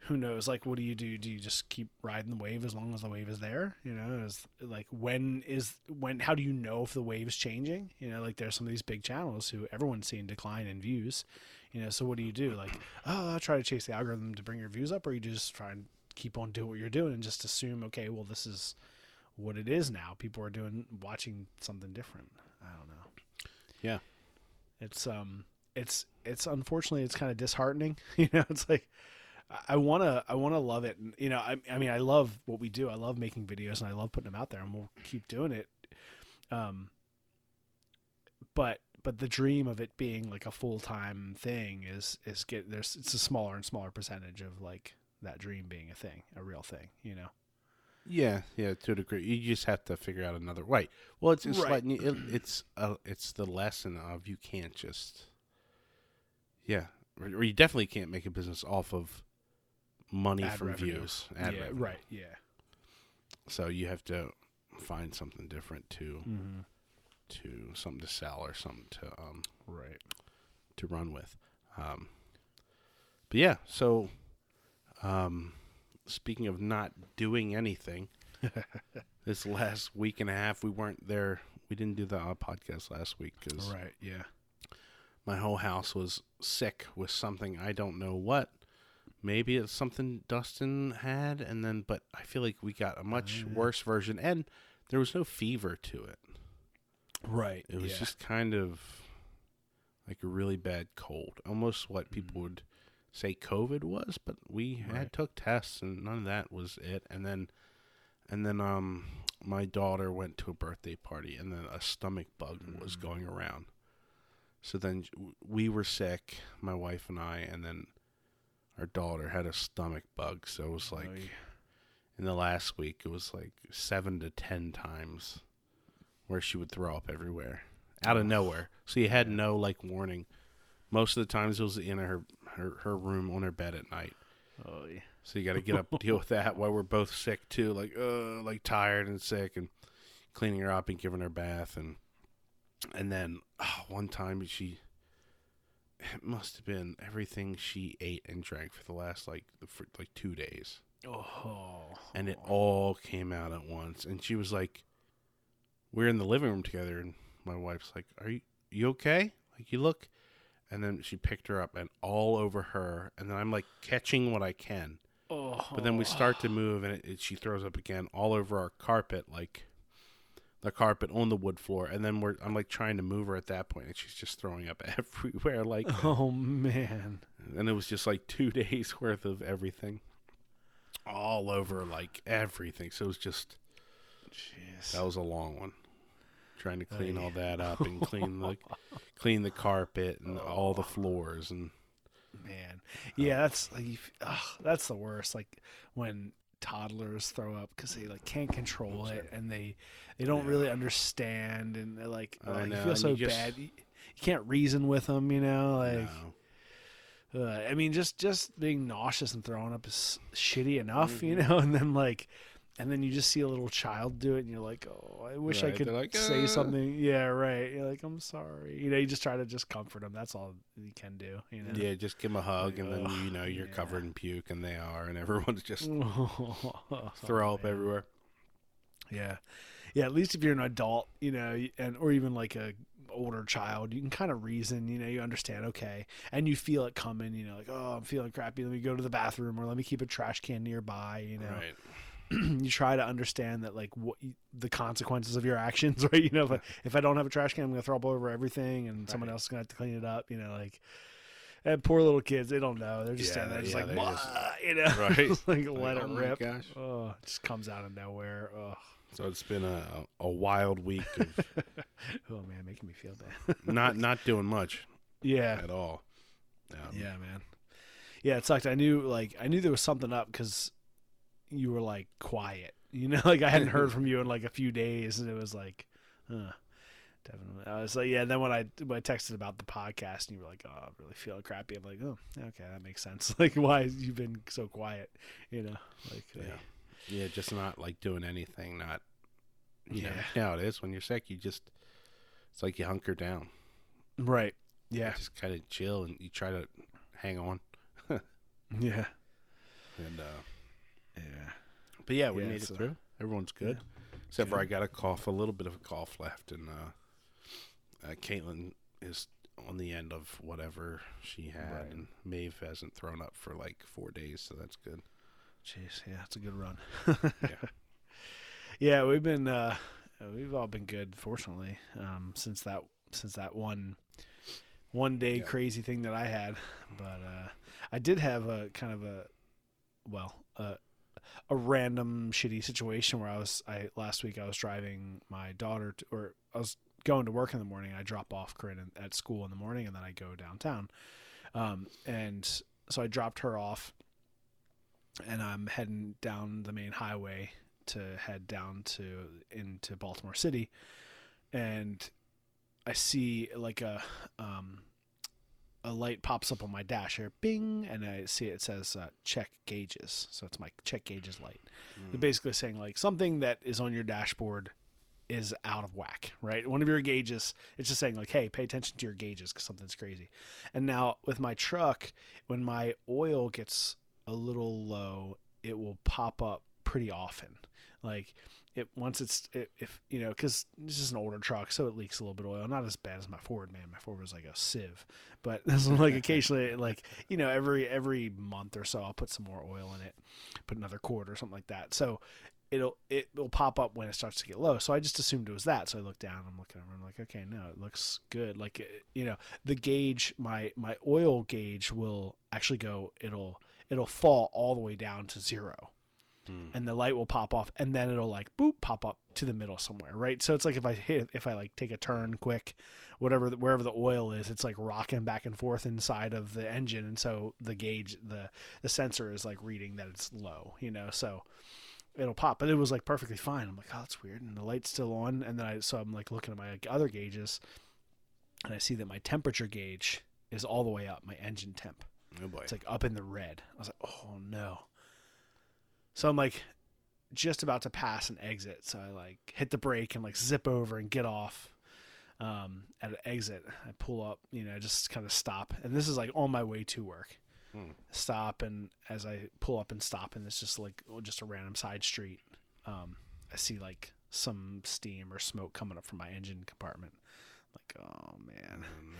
A: who knows? Like, what do you do? Do you just keep riding the wave as long as the wave is there? You know, is like when is when? How do you know if the wave's changing? You know, like there's some of these big channels who everyone's seeing decline in views. You know, so what do you do? Like, oh, I'll try to chase the algorithm to bring your views up, or you just try and keep on doing what you're doing and just assume, okay, well, this is what it is now. People are doing watching something different. I don't know.
B: Yeah.
A: It's um it's it's unfortunately it's kind of disheartening. You know, it's like I- I wanna I wanna love it. And, you know, I I mean I love what we do. I love making videos and I love putting them out there and we'll keep doing it. Um but but the dream of it being like a full time thing is is get there's it's a smaller and smaller percentage of like that dream being a thing, a real thing, you know.
B: Yeah, yeah, to a degree. You just have to figure out another way. Well, it's it's
A: Right.
B: you, it, it's uh, it's the lesson of you can't just yeah, or, or you definitely can't make a business off of money
A: Ad
B: from
A: revenue.
B: views. Ad
A: yeah,
B: revenue.
A: right. Yeah.
B: So you have to find something different to
A: Mm-hmm.
B: to something to sell or something to um
A: Right.
B: to run with. Um, but yeah, so um, speaking of not doing anything, this last week and a half we weren't there. We didn't do the uh, podcast last week because
A: Right. Yeah.
B: my whole house was sick with something I don't know what. Maybe it's something Dustin had, and then but I feel like we got a much
A: Uh.
B: worse version, and there was no fever to it.
A: Right.
B: It was
A: yeah.
B: just kind of like a really bad cold, almost what people
A: Mhm.
B: would say COVID was. But we had took tests, and none of that was it. And then, and then, um, my daughter went to a birthday party, and then a stomach bug was
A: Mm.
B: going around. So then we were sick, my wife and I, and then our daughter had a stomach bug. So it was like in the last week, it was like seven to ten times where she would throw up everywhere out of nowhere. So you had no like warning. Most of the times it was in her her, her room on her bed at night.
A: Oh yeah.
B: So you got to get up and deal with that while we're both sick too, like uh, like tired and sick, and cleaning her up and giving her a bath, and and then oh, one time she, it must have been everything she ate and drank for the last like for like two days
A: Oh.
B: and it all came out at once. And she was like, "We're in the living room together," and my wife's like, "Are you you okay? Like you look." And then she picked her up and all over her, and then I'm like catching what I can.
A: Oh.
B: But then we start to move, and it, it, she throws up again all over our carpet, like the carpet on the wood floor. And then we're I'm like trying to move her at that point, and she's just throwing up everywhere, like.
A: Oh man.
B: And it was just like two days worth of everything, all over like everything. So it was just
A: Jeez.
B: that was a long one, trying to clean all that up and clean the clean the carpet and all the floors and
A: Man, yeah, that's like ugh, that's the worst. Like when toddlers throw up because they like can't control it and they they don't really understand and they're like
B: I
A: uh, you feel so
B: you
A: bad. You, you can't reason with them, you know. Like
B: No.
A: uh, I mean, just just being nauseous and throwing up is shitty enough, you
B: Mm-hmm.
A: know. And then like, and then you just see a little child do it, and you're like, oh, I wish I could
B: like,
A: say
B: "Uh."
A: something. Yeah, right. You're like, I'm sorry. You know, you just try to just comfort them. That's all you can do. You know.
B: Yeah, just give them a hug, and then
A: Ugh,
B: you know you're
A: yeah.
B: covered in puke, and they are, and everyone's just
A: Oh,
B: throw up everywhere.
A: Yeah, yeah. At least if you're an adult, you know, and or even like a older child, you can kind of reason. You know, you understand. Okay, and you feel it coming. You know, like oh, I'm feeling crappy. Let me go to the bathroom, or let me keep a trash can nearby. You know,
B: Right.
A: you try to understand that like what you, the consequences of your actions. Right. You know, if I, if I don't have a trash can, I'm gonna throw up over everything, and someone else is gonna have to clean it up. You know, like. And poor little kids, they don't know. They're just
B: Yeah,
A: standing there, just
B: yeah,
A: like,
B: just-
A: you know,
B: Right.
A: Like,
B: Like,
A: let
B: oh
A: it rip.
B: gosh.
A: Oh, it just comes out of nowhere. Oh,
B: So it's been a a wild week of
A: oh man, making me feel bad.
B: not not doing much
A: yeah,
B: at all. Um,
A: yeah, man. Yeah, it sucked. I knew like I knew there was something up because you were like quiet. You know, like I hadn't heard from you in like a few days, and it was like, huh. Definitely. I was like, yeah. Then when I when I texted about the podcast, and you were like, "Oh, I'm really feeling crappy." I'm like, "Oh, okay, that makes sense." Like, why have you been so quiet? You know, like,
B: Yeah.
A: uh,
B: Yeah, just not like doing anything. Not you.
A: Yeah.
B: You know how it is when you're sick. You just it's like you hunker down.
A: right?
B: You
A: Yeah,
B: just kind of chill and you try to hang on.
A: yeah,
B: And uh. But yeah, we
A: Yeah,
B: made it
A: so-
B: through. Everyone's good. Except for I got a cough, a little bit of a cough left, and uh, uh, Caitlin is on the end of whatever she had,
A: Right.
B: and Maeve hasn't thrown up for like four days, so that's good.
A: Jeez, yeah, it's a good run.
B: Yeah.
A: yeah, we've been uh we've all been good, fortunately, um, since that since that one one day
B: Yeah.
A: crazy thing that I had. But uh I did have a kind of a well, uh, a random shitty situation where I was I last week I was driving my daughter to, or I was going to work in the morning. I drop off Corinne in- at school in the morning, and then I go downtown. Um, and so I dropped her off, and I'm heading down the main highway to head down to into Baltimore City, and I see like a um, a light pops up on my dash here, bing, and I see it says uh, check gauges. So it's my check gauges light. They're basically saying like something that is on your dashboard is out of whack, right? One of your gauges, it's just saying like, hey, pay attention to your gauges because something's crazy. And now with my truck, when my oil gets a little low, it will pop up pretty often. Like it once it's it, if you know because this is an older truck, so it leaks a little bit of oil. Not as bad as my Ford, man. My Ford was like a sieve, but this one, like occasionally, like you know, every every month or so, I'll put some more oil in it, put another quart or something like that. So it'll it will pop up when it starts to get low. So I just assumed it was that. So I look down, I'm looking over, I'm like, okay, no, it looks good. Like you know, the gauge, my my oil gauge will actually go. It'll it'll fall all the way down to zero Hmm. and the light will pop off and then it'll like boop pop up to the middle somewhere right so it's like if i hit if i like take a turn quick whatever the, wherever the oil is it's like rocking back and forth inside of the engine and so the gauge the the sensor is like reading that it's low you know so it'll pop but it was like perfectly fine i'm like oh that's weird and the light's still on and then i so i'm like looking at my like, other gauges and i see that my temperature gauge is all the way up my engine temp
B: Oh boy.
A: it's like up in the red. I was like, oh no. So I'm like just about to pass an exit. So I like hit the brake and like zip over and get off um, at an exit. I pull up, you know, just kind of stop. And this is like on my way to work.
B: Hmm.
A: Stop. And as I pull up and stop, and it's just like oh, just a random side street, um, I see like some steam or smoke coming up from my engine compartment. Like, oh man.
B: Oh, no.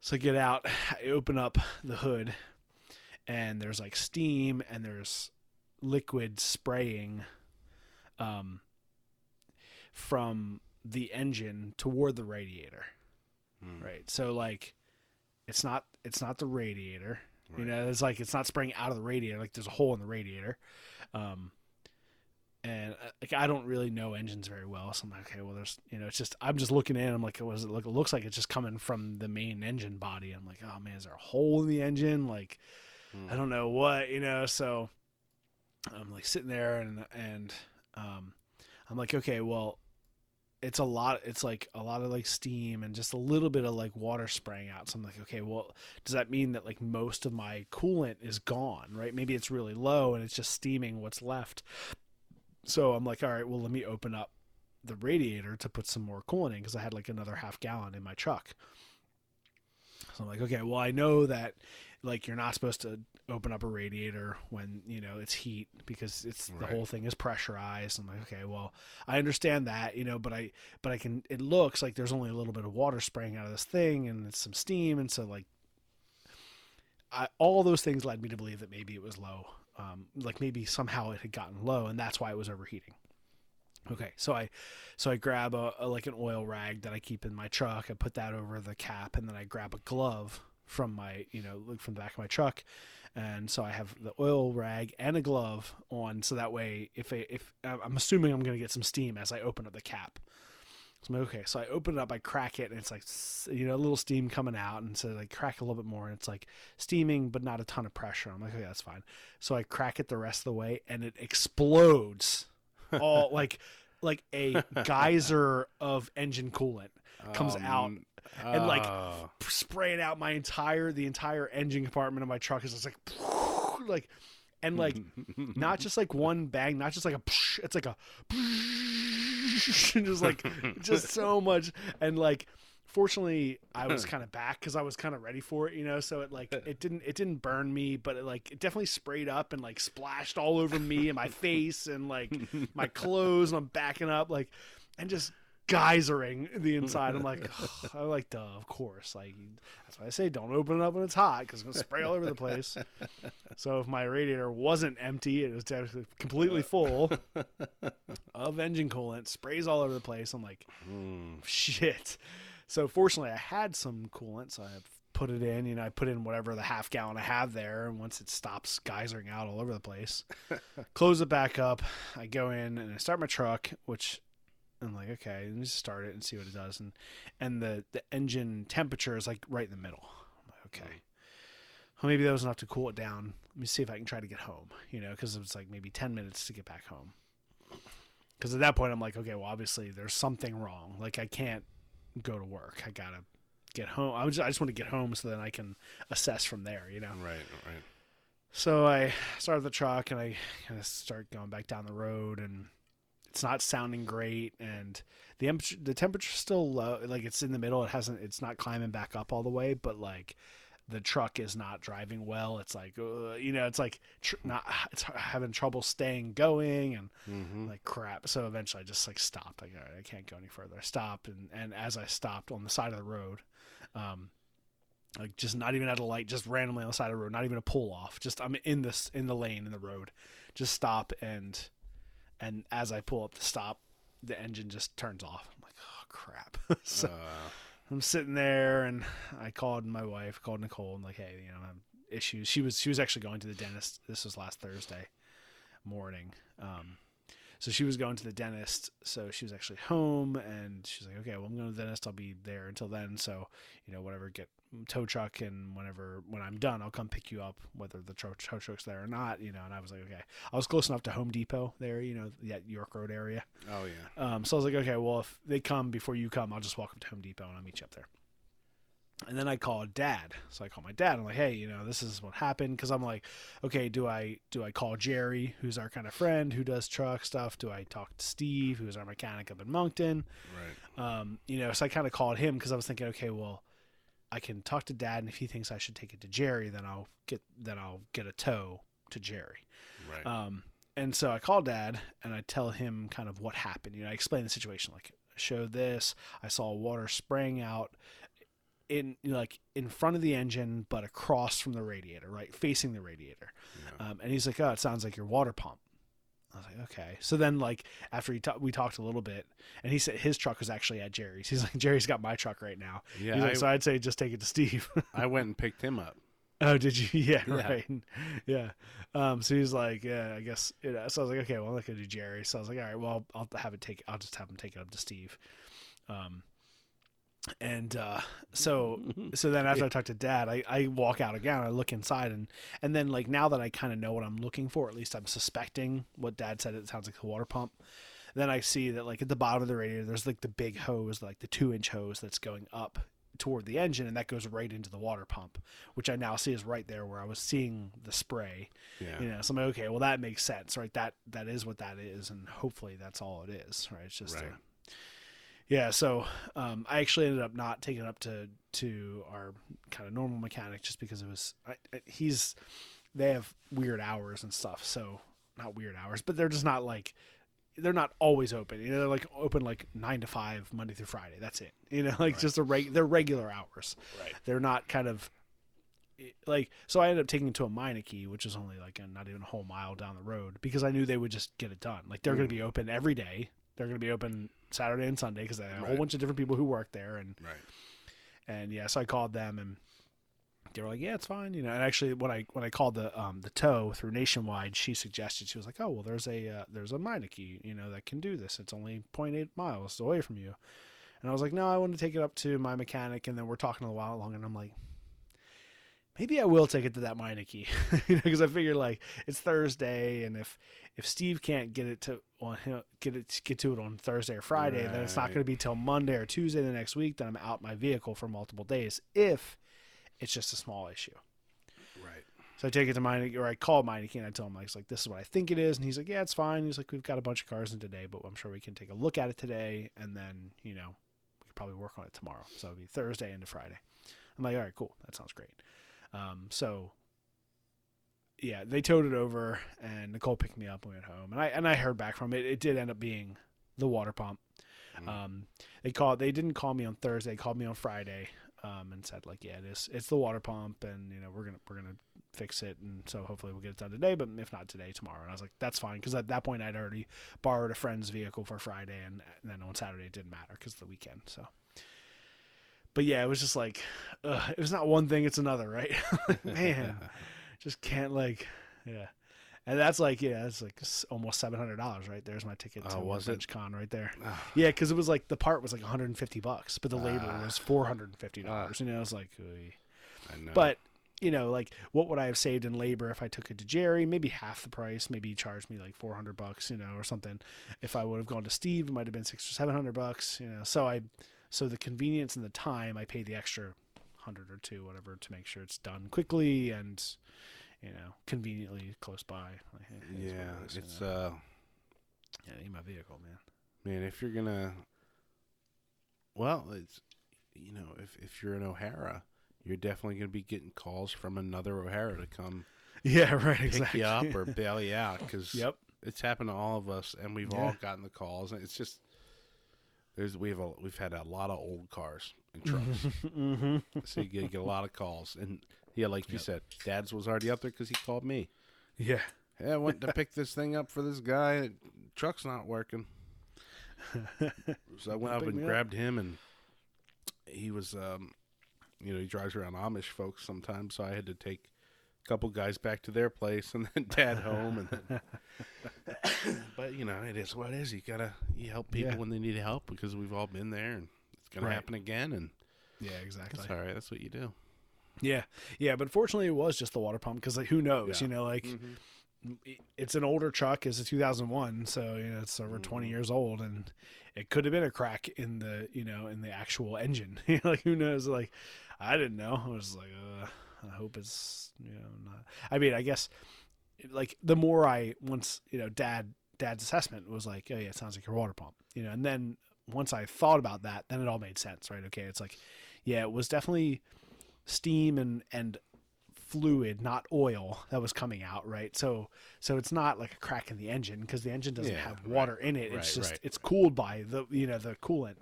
A: So I get out, I open up the hood, and there's like steam and there's liquid spraying um, from the engine toward the radiator.
B: Hmm.
A: Right. So like it's not it's not the radiator. You know, it's like it's not spraying out of the radiator, like there's a hole in the radiator. Um and uh, like I don't really know engines very well, so I'm like, okay, well, there's you know, it's just I'm just looking in. I'm like, what does it look? Like it looks like it's just coming from the main engine body. I'm like, oh man, is there a hole in the engine? Like, I don't know what you know. So I'm like sitting there and and um, I'm like, okay, well, it's a lot. It's like a lot of like steam and just a little bit of like water spraying out. So I'm like, okay, well, does that mean that like most of my coolant is gone? Right? Maybe it's really low and it's just steaming what's left. So I'm like, all right, well, let me open up the radiator to put some more coolant in because I had like another half gallon in my truck. So I'm like, okay, well, I know that like you're not supposed to open up a radiator when you know it's heat because it's the whole thing is pressurized. I'm like, okay, well, I understand that, you know, but I but I can. It looks like there's only a little bit of water spraying out of this thing, and it's some steam, and so like, I, all those things led me to believe that maybe it was low. Um, like maybe somehow it had gotten low, and that's why it was overheating. Okay, so I, so I grab a, a like an oil rag that I keep in my truck. I put that over the cap, and then I grab a glove from my, you know, like from the back of my truck, and so I have the oil rag and a glove on, so that way, if I, if I'm assuming I'm going to get some steam as I open up the cap. So I'm like, okay, so I open it up, I crack it, and it's like, you know, a little steam coming out, and so I crack a little bit more, and it's like steaming, but not a ton of pressure. I'm like, okay, that's fine. So I crack it the rest of the way, and it explodes, all like, like a geyser of engine coolant comes out
B: Um,
A: and, like,
B: oh,
A: spraying out my entire the entire engine compartment of my truck is just like like and like not just like one bang not just like a it's like a just like just so much. And like fortunately i was kind of back because i was kind of ready for it you know? So it like it didn't it didn't burn me but it like it definitely sprayed up and like splashed all over me and my face and like my clothes and i'm backing up like and just geysering the inside. I'm like i'm like duh of course. Like that's why i say don't open it up when it's hot because it's gonna spray all over the place. So if my radiator wasn't empty it was definitely completely uh. full of engine coolant sprays all over the place. I'm like hmm. shit. So fortunately i had some coolant so i put it in you know i put in whatever the half gallon i have there and once it stops geysering out all over the place close it back up i go in and i start my truck which i'm like okay let me just start it and see what it does. And and the the engine temperature is like right in the middle. I'm like okay. Mm. Well, maybe that was enough to cool it down. Let me see if i can try to get home you know because it was like maybe 10 minutes to get back home. Because at that point i'm like okay well obviously there's something wrong. Like i can't go to work. I gotta get home. I, was, I just want to get home so then i can assess from there you know?
B: Right, right.
A: so I started the truck and I kind of start going back down the road and it's not sounding great and the temperature the temperature's still low like it's in the middle it hasn't it's not climbing back up all the way but like the truck is not driving well it's like uh, you know it's like tr- not it's having trouble staying going and
B: Mm-hmm.
A: like crap so eventually i just like stopped like all right i can't go any further i stopped and and as i stopped on the side of the road um like just not even at a light just randomly on the side of the road not even a pull off just i'm in this in the lane in the road just stop and and as i pull up to stop the engine just turns off. I'm like oh crap. So
B: Uh,
A: i'm sitting there and i called my wife called nicole. And like hey you know i have issues. She was she was actually going to the dentist. This was last thursday morning. Um so she was going to the dentist. So she was actually home and she's like okay well i'm going to the dentist. I'll be there until then. So you know whatever get tow truck and whenever when i'm done i'll come pick you up whether the tow, tow truck's there or not you know and i was like okay. I was close enough to home depot there you know that york road area.
B: Oh yeah.
A: um, so I was like, okay, well, if they come before you come, I'll just walk up to Home Depot and I'll meet you up there. And then I called dad. So I call my dad. I'm like, hey, you know, this is what happened. Cause I'm like, okay, do I, do I call Jerry, who's our kind of friend who does truck stuff? Do I talk to Steve, who's our mechanic up in Monkton?
B: Right.
A: Um, you know, so I kind of called him cause I was thinking, okay, well, I can talk to dad. And if he thinks I should take it to Jerry, then I'll get, then I'll get a tow to Jerry.
B: Right.
A: Um, and so I call dad and I tell him kind of what happened. You know, I explain the situation. Like, show this. I saw water spraying out in like in front of the engine, but across from the radiator, right, facing the radiator.
B: Yeah.
A: Um, and he's like, "Oh, it sounds like your water pump." I was like, "Okay." So then, like after he ta- we talked a little bit, and he said his truck was actually at Jerry's. He's like, "Jerry's got my truck right now."
B: Yeah,
A: He's like,
B: I-
A: so I'd say just take it to Steve.
B: I went and picked him up.
A: Oh, did you? Yeah,
B: Yeah.
A: right. Yeah. Um, so he's like, yeah, I guess. You know, so I was like, okay, well, I'm not gonna do Jerry. So I was like, all right, well, I'll, I'll have it take. I'll just have him take it up to Steve. Um, and uh, so so then after I talk to Dad, I, I walk out again. I look inside, and and then like now that I kind of know what I'm looking for, at least I'm suspecting what Dad said. It sounds like the water pump. Then I see that like at the bottom of the radiator, there's like the big hose, like the two inch hose that's going up toward the engine, and that goes right into the water pump, which I now see is right there where I was seeing the spray.
B: Yeah.
A: You know, so I'm like, okay, well that makes sense, right? That that is what that is, and hopefully that's all it is, right? It's just
B: Right.
A: a, yeah. So um, I actually ended up not taking it up to to our kind of normal mechanic just because it was I, I- he's they have weird hours and stuff, so not weird hours, but they're just not like they're not always open. You know, they're like open like nine to five Monday through Friday. That's it. You know, like just a reg they're regular hours.
B: Right.
A: They're not kind of like so. I ended up taking it to a Meineke, which is only like a, not even a whole mile down the road, because I knew they would just get it done. Like they're going to be open every day. They're going to be open Saturday and Sunday because a whole bunch of different people who work there, and
B: Right.
A: and yeah, so I called them and they were like, "Yeah, it's fine," you know. And actually, when I when I called the um the tow through Nationwide, she suggested she was like, "Oh, well, there's a uh, there's a Meineke, you know, that can do this. It's only 0.8 miles away from you." And I was like, "No, I want to take it up to my mechanic." And then we're talking a while long, and I'm like. Maybe I will take it to that Meineke, you know, because I figure like it's Thursday, and if if Steve can't get it to on him, get it get to it on Thursday or Friday, then it's not going to be till Monday or Tuesday the next week that I'm out my vehicle for multiple days. If it's just a small issue,
B: Right.
A: so I take it to Meineke, or I call Meineke and I tell him like, it's like this is what I think it is, and he's like, yeah, it's fine. He's like, we've got a bunch of cars in today, but I'm sure we can take a look at it today, and then you know we could probably work on it tomorrow. So it'll be Thursday into Friday. I'm like, all right, cool, that sounds great. Um, so yeah, they towed it over, and Nicole picked me up and we went home, and I and I heard back from it. It did end up being the water pump.
B: Mm.
A: Um, they called. They didn't call me on Thursday. They called me on Friday, um, and said like, yeah, it is. It's the water pump, and you know we're gonna we're gonna fix it, and so hopefully we'll get it done today. But if not today, tomorrow. And I was like, that's fine, because at that point I'd already borrowed a friend's vehicle for Friday, and, and then on Saturday it didn't matter because of the weekend. So. But yeah, it was just like, ugh, it was not one thing; it's another, right? Man, just can't like, yeah. And that's like, yeah, it's like almost seven hundred dollars, right? There's my ticket to
B: Oh, was it?
A: Con right there. Yeah, because it was like the part was like 150 bucks, but the labor
B: Ah.
A: was 450 dollars. you know, was like, oy.
B: I know.
A: but you know, like what would I have saved in labor if I took it to Jerry? Maybe half the price. Maybe he charged me like 400 bucks, you know, or something. If I would have gone to Steve, it might have been six or 700 bucks, you know. So I, so the convenience and the time, I pay the extra hundred or two, whatever, to make sure it's done quickly and, you know, conveniently close by. Like, hey, it's
B: yeah,
A: it is, you
B: it's
A: know.
B: uh,
A: yeah, I need my vehicle, man.
B: man, if you're gonna, well, it's you know, if if you're in O'Hara, you're definitely gonna be getting calls from another O'Hara to come
A: Yeah, right.
B: pick
A: Exactly.
B: you up or bail you out because
A: Yep.
B: it's happened to all of us, and we've all gotten the calls, and it's just there's we've a, we've had a lot of old cars and trucks,
A: mm-hmm.
B: so you get, get a lot of calls, and yeah, like you said, Dad's was already up there because he called me.
A: Yeah.
B: Hey, I went to pick this thing up for this guy. Truck's not working. So I went up and
A: me up.
B: grabbed him, and he was, um, you know, he drives around Amish folks sometimes. So I had to take couple guys back to their place, and then Dad home, and then. but you know, it is what it is. You gotta you help people
A: Yeah.
B: when they need help because we've all been there, and it's gonna
A: Right.
B: happen again, and
A: Yeah, exactly.
B: that's all right. That's what you do.
A: Yeah, yeah, but fortunately, it was just the water pump because like who knows,
B: Yeah.
A: you know, like
B: Mhm.
A: it's an older truck, it's a 2001, so you know it's over 20 years old, and it could have been a crack in the you know in the actual engine. You know, like who knows? Like I didn't know. I was like, uh, I hope it's you know not. I mean, I guess like the more I once you know, dad dad's assessment was like, oh yeah, it sounds like your water pump, you know, and then once I thought about that, then it all made sense, right? Okay, it's like, yeah, it was definitely steam and and fluid, not oil, that was coming out, right? So so it's not like a crack in the engine because the engine doesn't
B: Yeah,
A: have
B: right,
A: water in it. It's
B: right,
A: just
B: right.
A: it's cooled by the you know the coolant.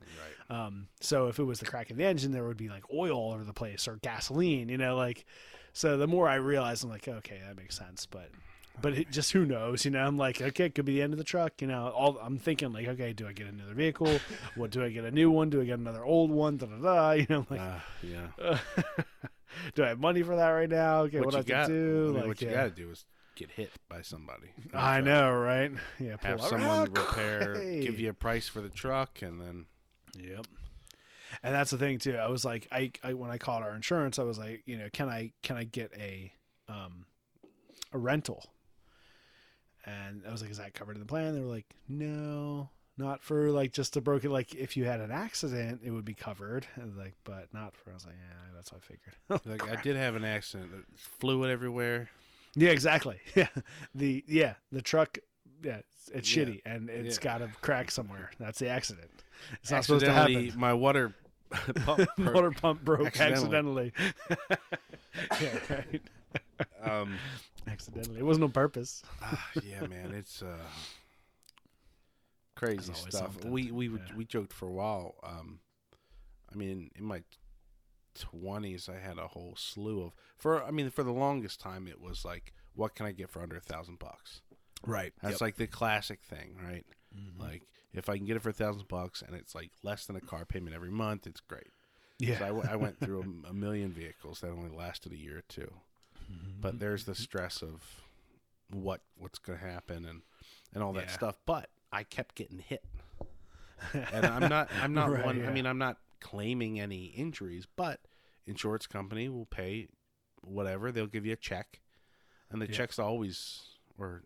B: Right.
A: Um, so if it was the crack in the engine, there would be like oil all over the place or gasoline, you know, like. So the more I realized, I'm like, okay, that makes sense, but. But it, just who knows, you know? I'm like, okay, it could be the end of the truck, you know. All I'm thinking, like, okay, do I get another vehicle? What do I get a new one? Do I get another old one? Da da da. You know, like,
B: Ah, yeah.
A: do I have money for that right now? Okay, what,
B: what
A: do I
B: you got,
A: to do?
B: I mean,
A: Like,
B: what you
A: yeah.
B: got to do is get hit by somebody.
A: I know, right? Yeah, pull
B: Have
A: out,
B: someone
A: "Ah,
B: repair,
A: great."
B: give you a price for the truck, and then
A: Yep. And that's the thing too. I was like, I, I when I called our insurance, I was like, you know, can I can I get a um a rental? And I was like, is that covered in the plan? They were like, no, not for like just a broken. Like if you had an accident, it would be covered. And like, but not for. I was like, yeah, that's what I figured.
B: like I did have an accident, fluid everywhere.
A: yeah, exactly. Yeah, the yeah the truck. Yeah, it's,
B: Yeah.
A: shitty and it's
B: Yeah.
A: got a crack somewhere. That's the accident. It's not supposed to happen.
B: my water pump broke.
A: Motor pump broke accidentally.
B: Accidentally.
A: yeah, right.
B: Um,
A: Accidentally. It wasn't on purpose.
B: ah, yeah, man, it's uh, crazy stuff. We we
A: Yeah.
B: we joked for a while. Um, I mean, in my twenties, I had a whole slew of for. I mean, for the longest time, it was like, what can I get for under a thousand bucks?
A: Right.
B: That's like the classic thing, right?
A: Mm-hmm.
B: Like if I can get it for a thousand bucks and it's like less than a car payment every month, it's great.
A: yeah.
B: So I, w- I went through a, a million vehicles that only lasted a year or 2
A: Mm-hmm.
B: But there's the stress of what what's going to happen and and all that
A: Yeah.
B: stuff. But I kept getting hit, and I'm not I'm not
A: Right,
B: one.
A: yeah.
B: I mean, I'm not claiming any injuries, but insurance company will pay whatever. They'll give you a check, and the
A: Yeah.
B: check's always or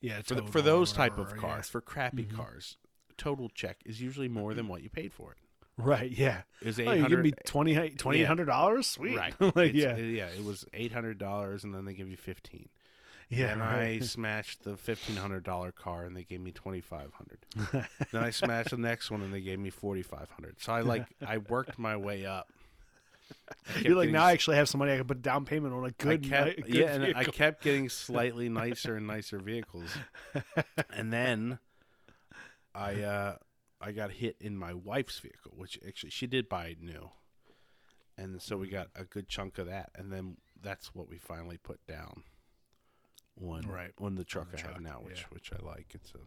A: yeah.
B: for, the, for those type of cars, for crappy
A: Mhm.
B: cars, total check is usually more than what you paid for it.
A: Right. Yeah.
B: Is
A: Oh, you give me twenty twenty eight hundred dollars? Sweet.
B: right?
A: like, yeah.
B: yeah. It was eight hundred dollars, and then they give you fifteen.
A: Yeah.
B: and. I smashed the fifteen hundred dollar car, and they gave me twenty five hundred. then I smashed the next one, and they gave me forty five hundred. So I like I worked my way up.
A: You're like,
B: getting
A: now I actually have some money I can put down payment on a good,
B: I kept,
A: good
B: yeah, and I kept getting slightly nicer and nicer vehicles, and then I uh, I got hit in my wife's vehicle, which actually she did buy new, and so we got a good chunk of that, and then that's what we finally put down. One
A: Right.
B: on the truck
A: the
B: I have now, which
A: yeah.
B: which I like. It's a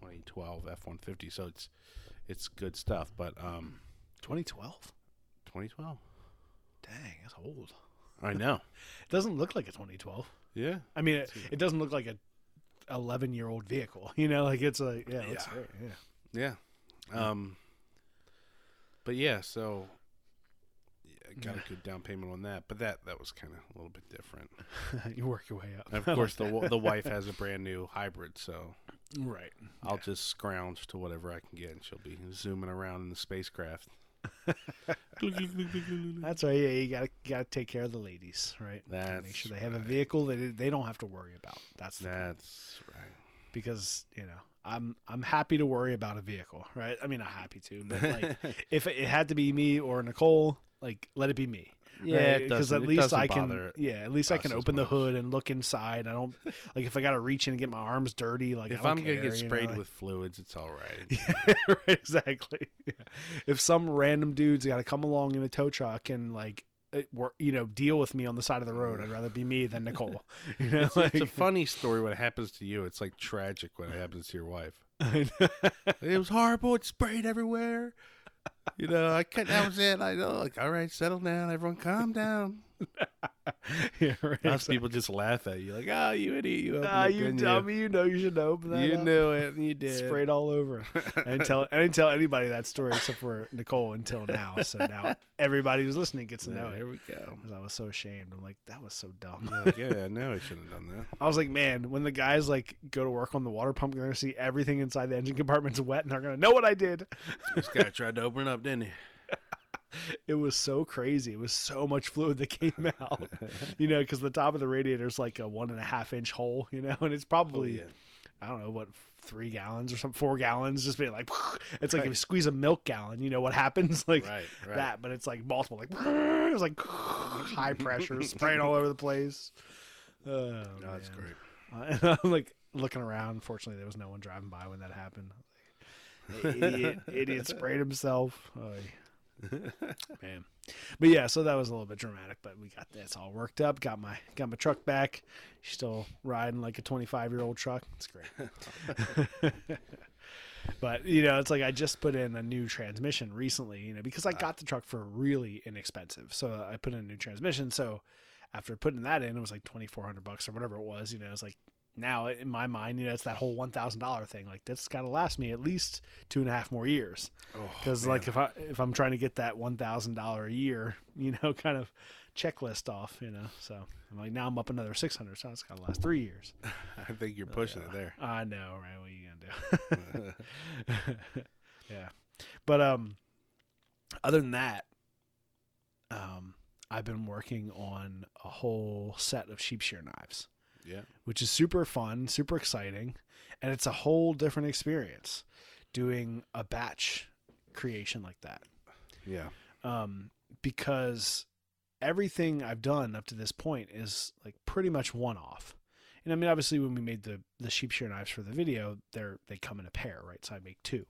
B: 2012 F150, so it's it's good stuff. But um,
A: 2012.
B: 2012,
A: Dang, that's old.
B: I know.
A: It doesn't look like a 2012.
B: Yeah,
A: I mean, it, it doesn't look like a 11 year old vehicle. You know, like it's a yeah,
B: Yeah.
A: Yeah.
B: Yeah. Um but yeah, so yeah, got a good down payment on that, but that that was kind of a little bit different.
A: you work your way up.
B: And of course, the the wife has a brand new hybrid, so
A: right.
B: I'll just scrounge to whatever I can get, and she'll be zooming around in the spacecraft.
A: That's right. Yeah, you gotta gotta take care of the ladies, right? Gotta make
B: That's
A: sure they have a vehicle that they don't have to worry about. That's the
B: That's right.
A: because you know I'm I'm happy to worry about a vehicle, right? I mean, not happy to, but like if it had to be me or Nicole, like let it be me.
B: Yeah,
A: because at least I can. Yeah, at least I can open the hood and look inside. I don't like if I got to reach in and get my arms dirty. Like
B: If I'm gonna get
A: know,
B: sprayed
A: like-
B: with fluids, it's all right.
A: Yeah, right, exactly. Yeah. If some random dude's got to come along in a tow truck and like, uh, it, you know, deal with me on the side of the road, I'd rather be me than Nicole. You know,
B: It's, it's a funny story when it happens to you. It's like tragic when it happens to your wife. It was horrible. It sprayed everywhere. You know, I cut. That was it. I know. Oh, like, all right, settle down. Everyone, calm down.
A: yeah, right.
B: Most people just laugh at you, like, "Oh, you idiot! You
A: Ah, you dummy! You know you should open that.
B: You
A: up.
B: knew it, and you did."
A: Sprayed all over. I didn't tell. I didn't tell anybody that story except for Nicole until now. So now everybody who's listening gets to know
B: Yeah, here we go.
A: 'Cause I was so ashamed. I'm like, that was so dumb.
B: Like, yeah, I know I shouldn't have done that.
A: I was like, man, when the guys like go to work on the water pump, they're gonna see everything inside the engine compartment's wet, and they're gonna know what I did.
B: This guy tried to open it up, didn't he?
A: It was so crazy. It was so much fluid that came out. you know, because the top of the radiator is like a one and a half inch hole. You know, and it's probably
B: Oh, yeah.
A: I don't know what three gallons or some four gallons, just being like it's like
B: Right.
A: if you squeeze a milk gallon. You know what happens? Like
B: Right, right.
A: that, but it's like multiple. Like it was like high pressure spraying all over the place. Oh,
B: No, that's great.
A: Uh, I'm like looking around. Fortunately, there was no one driving by when that happened. idiot, idiot sprayed himself. Oy. Man, but yeah, so that was a little bit dramatic, but we got this all worked up. Got my got my truck back. She's still riding like a 25 year old truck. It's great. but you know, it's like I just put in a new transmission recently, you know, because I got the truck for really inexpensive. So I put in a new transmission. So after putting that in, it was like twenty four hundred bucks or whatever it was. You know, it's like now in my mind, you know, it's that whole one thousand dollar thing. Like that's got to last me at least two and a half more years. Because like if I if I'm trying to get that one thousand dollar a year, you know, kind of checklist off, you know, so I'm like now I'm up another six hundred, so it's got to last three years.
B: I think you're pushing it there.
A: I know, right? What are you gonna do? yeah, but um, other than that, um, I've been working on a whole set of sheep shear knives,
B: Yeah.
A: which is super fun, super exciting, and it's a whole different experience doing a batch creation like that
B: Yeah.
A: um, because everything I've done up to this point is like pretty much one off. And I mean, obviously, when we made the the sheep shear knives for the video, they're they come in a pair, right? So I make two,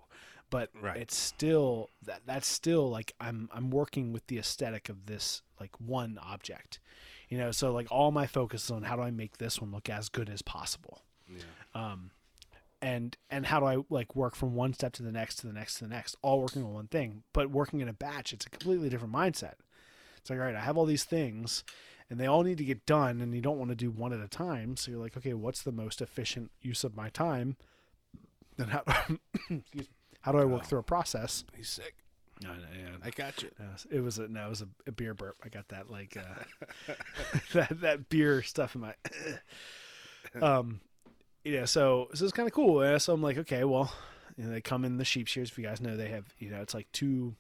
A: but
B: Right.
A: it's still that that's still like I'm I'm working with the aesthetic of this like one object, you know. So like all my focus is on how do I make this one look as good as possible
B: Yeah.
A: um, and and how do I like work from one step to the next to the next to the next, all working on one thing, but working in a batch, it's a completely different mindset. It's like, all right, I have all these things, and they all need to get done, and you don't want to do one at a time. So you're like, okay, what's the most efficient use of my time? Then how excuse me, how do I work through a process?
B: He's sick.
A: No, no, yeah,
B: I got you.
A: no, it was a no, it was a, a beer burp. I got that like uh, that that beer stuff in my. um, yeah. So so it's kind of cool. Yeah, so I'm like, okay, well, you know, they come in the sheep shears. If you guys know, they have you know, it's like two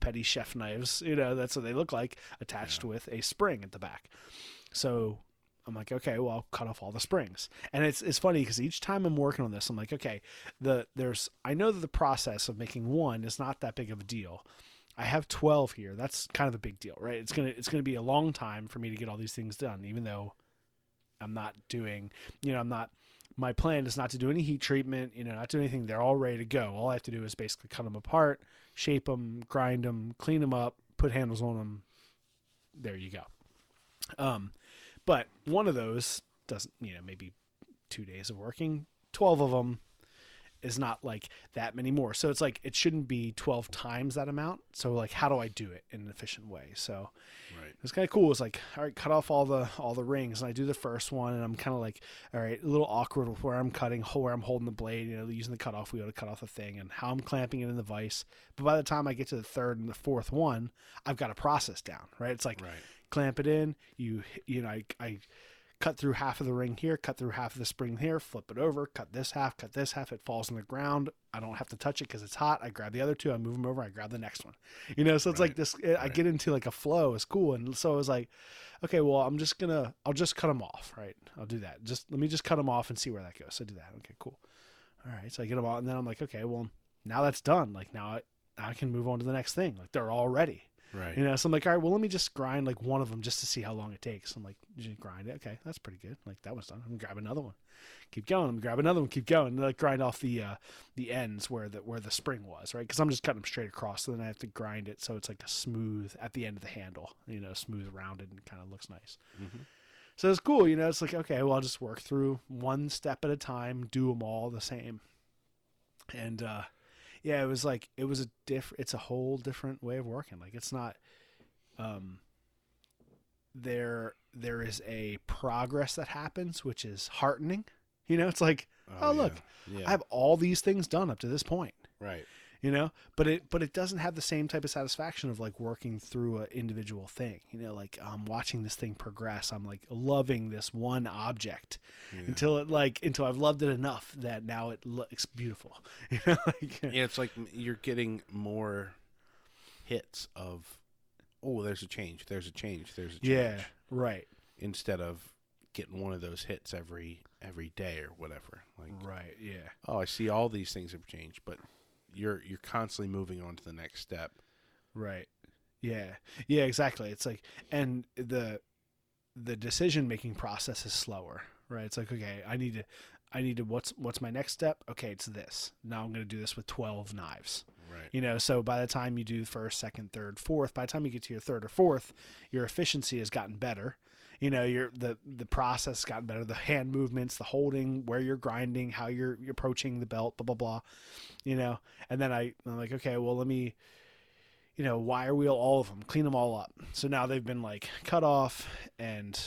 A: petty chef knives. You know, that's what they look like, attached with a spring at the back. So I'm like, okay, well, I'll cut off all the springs. And it's it's funny because each time I'm working on this, I'm like, okay, the there's I know that the process of making one is not that big of a deal. I have 12 here. That's kind of a big deal, right? It's gonna it's gonna be a long time for me to get all these things done, even though I'm not doing, you know, I'm not. My plan is not to do any heat treatment, you know, not do anything. They're all ready to go. All I have to do is basically cut them apart, shape them, grind them, clean them up, put handles on them. There you go. Um, but one of those doesn't, you know, maybe two days of working, 12 of them is not like that many more. So it's like, it shouldn't be 12 times that amount. So like, how do I do it in an efficient way? So
B: Right.
A: it's kind of cool. It's like, all right, cut off all the, all the rings and I do the first one and I'm kind of like, all right, a little awkward with where I'm cutting, where I'm holding the blade, you know, using the cutoff wheel to cut off the thing and how I'm clamping it in the vise. But by the time I get to the third and the fourth one, I've got a process down, right? It's like,
B: Right.
A: Clamp it in. You you know I, I cut through half of the ring here, cut through half of the spring here, flip it over, cut this half, cut this half. It falls on the ground. I don't have to touch it because it's hot. I grab the other two, I move them over, I grab the next one. You know, so it's like
B: Right.
A: this. I get into like a flow. It's cool, and so I was like, okay, well, I'm just gonna I'll just cut them off, right? I'll do that. Just let me just cut them off and see where that goes. So I do that. Okay, cool. All right, so I get them all, and then I'm like, okay, well, now that's done. Like now I, now I can move on to the next thing. Like they're all ready.
B: Right.
A: You know, so I'm like, all right, well, let me just grind like one of them just to see how long it takes. I'm like, just grind it. Okay, that's pretty good. Like that one's done. I'm gonna grab another one. Keep going. I'm gonna grab another one. Keep going. And like grind off the uh, the ends where the where the spring was, right? Because I'm just cutting them straight across. So then I have to grind it so it's like a smooth at the end of the handle. You know, smooth, rounded, and kind of looks nice.
B: Mhm.
A: So it's cool. You know, it's like okay, well, I'll just work through one step at a time, do them all the same, and uh, yeah, it was like it was a diff. It's a whole different way of working. Like it's not um, there there is a progress that happens which is heartening you know it's like oh, look
B: Yeah. yeah.
A: i have all these things done up to this point
B: right.
A: You know but it but it doesn't have the same type of satisfaction of like working through an individual thing you know like i'm watching this thing progress i'm like loving this one object
B: Yeah.
A: until it like until i've loved it enough that now it looks beautiful you know like,
B: Yeah, it's like you're getting more hits of, oh, there's a change, there's a change, there's a change.
A: yeah right
B: Instead of getting one of those hits every every day or whatever. Like,
A: right yeah
B: oh, I see all these things have changed, but you're you're constantly moving on to the next step.
A: Right. Yeah. Yeah, exactly. It's like and the the decision making process is slower, right? It's like, okay, I need to I need to what's what's my next step? Okay, it's this. Now I'm going to do this with 12 knives.
B: Right.
A: You know, so by the time you do first, second, third, fourth, by the time you get to your third or fourth, your efficiency has gotten better You know, your the the process got better. The hand movements, the holding, where you're grinding, how you're, you're approaching the belt, blah blah blah. You know, and then I I'm like, okay, well let me, you know, wire wheel all of them, clean them all up. So now they've been like cut off and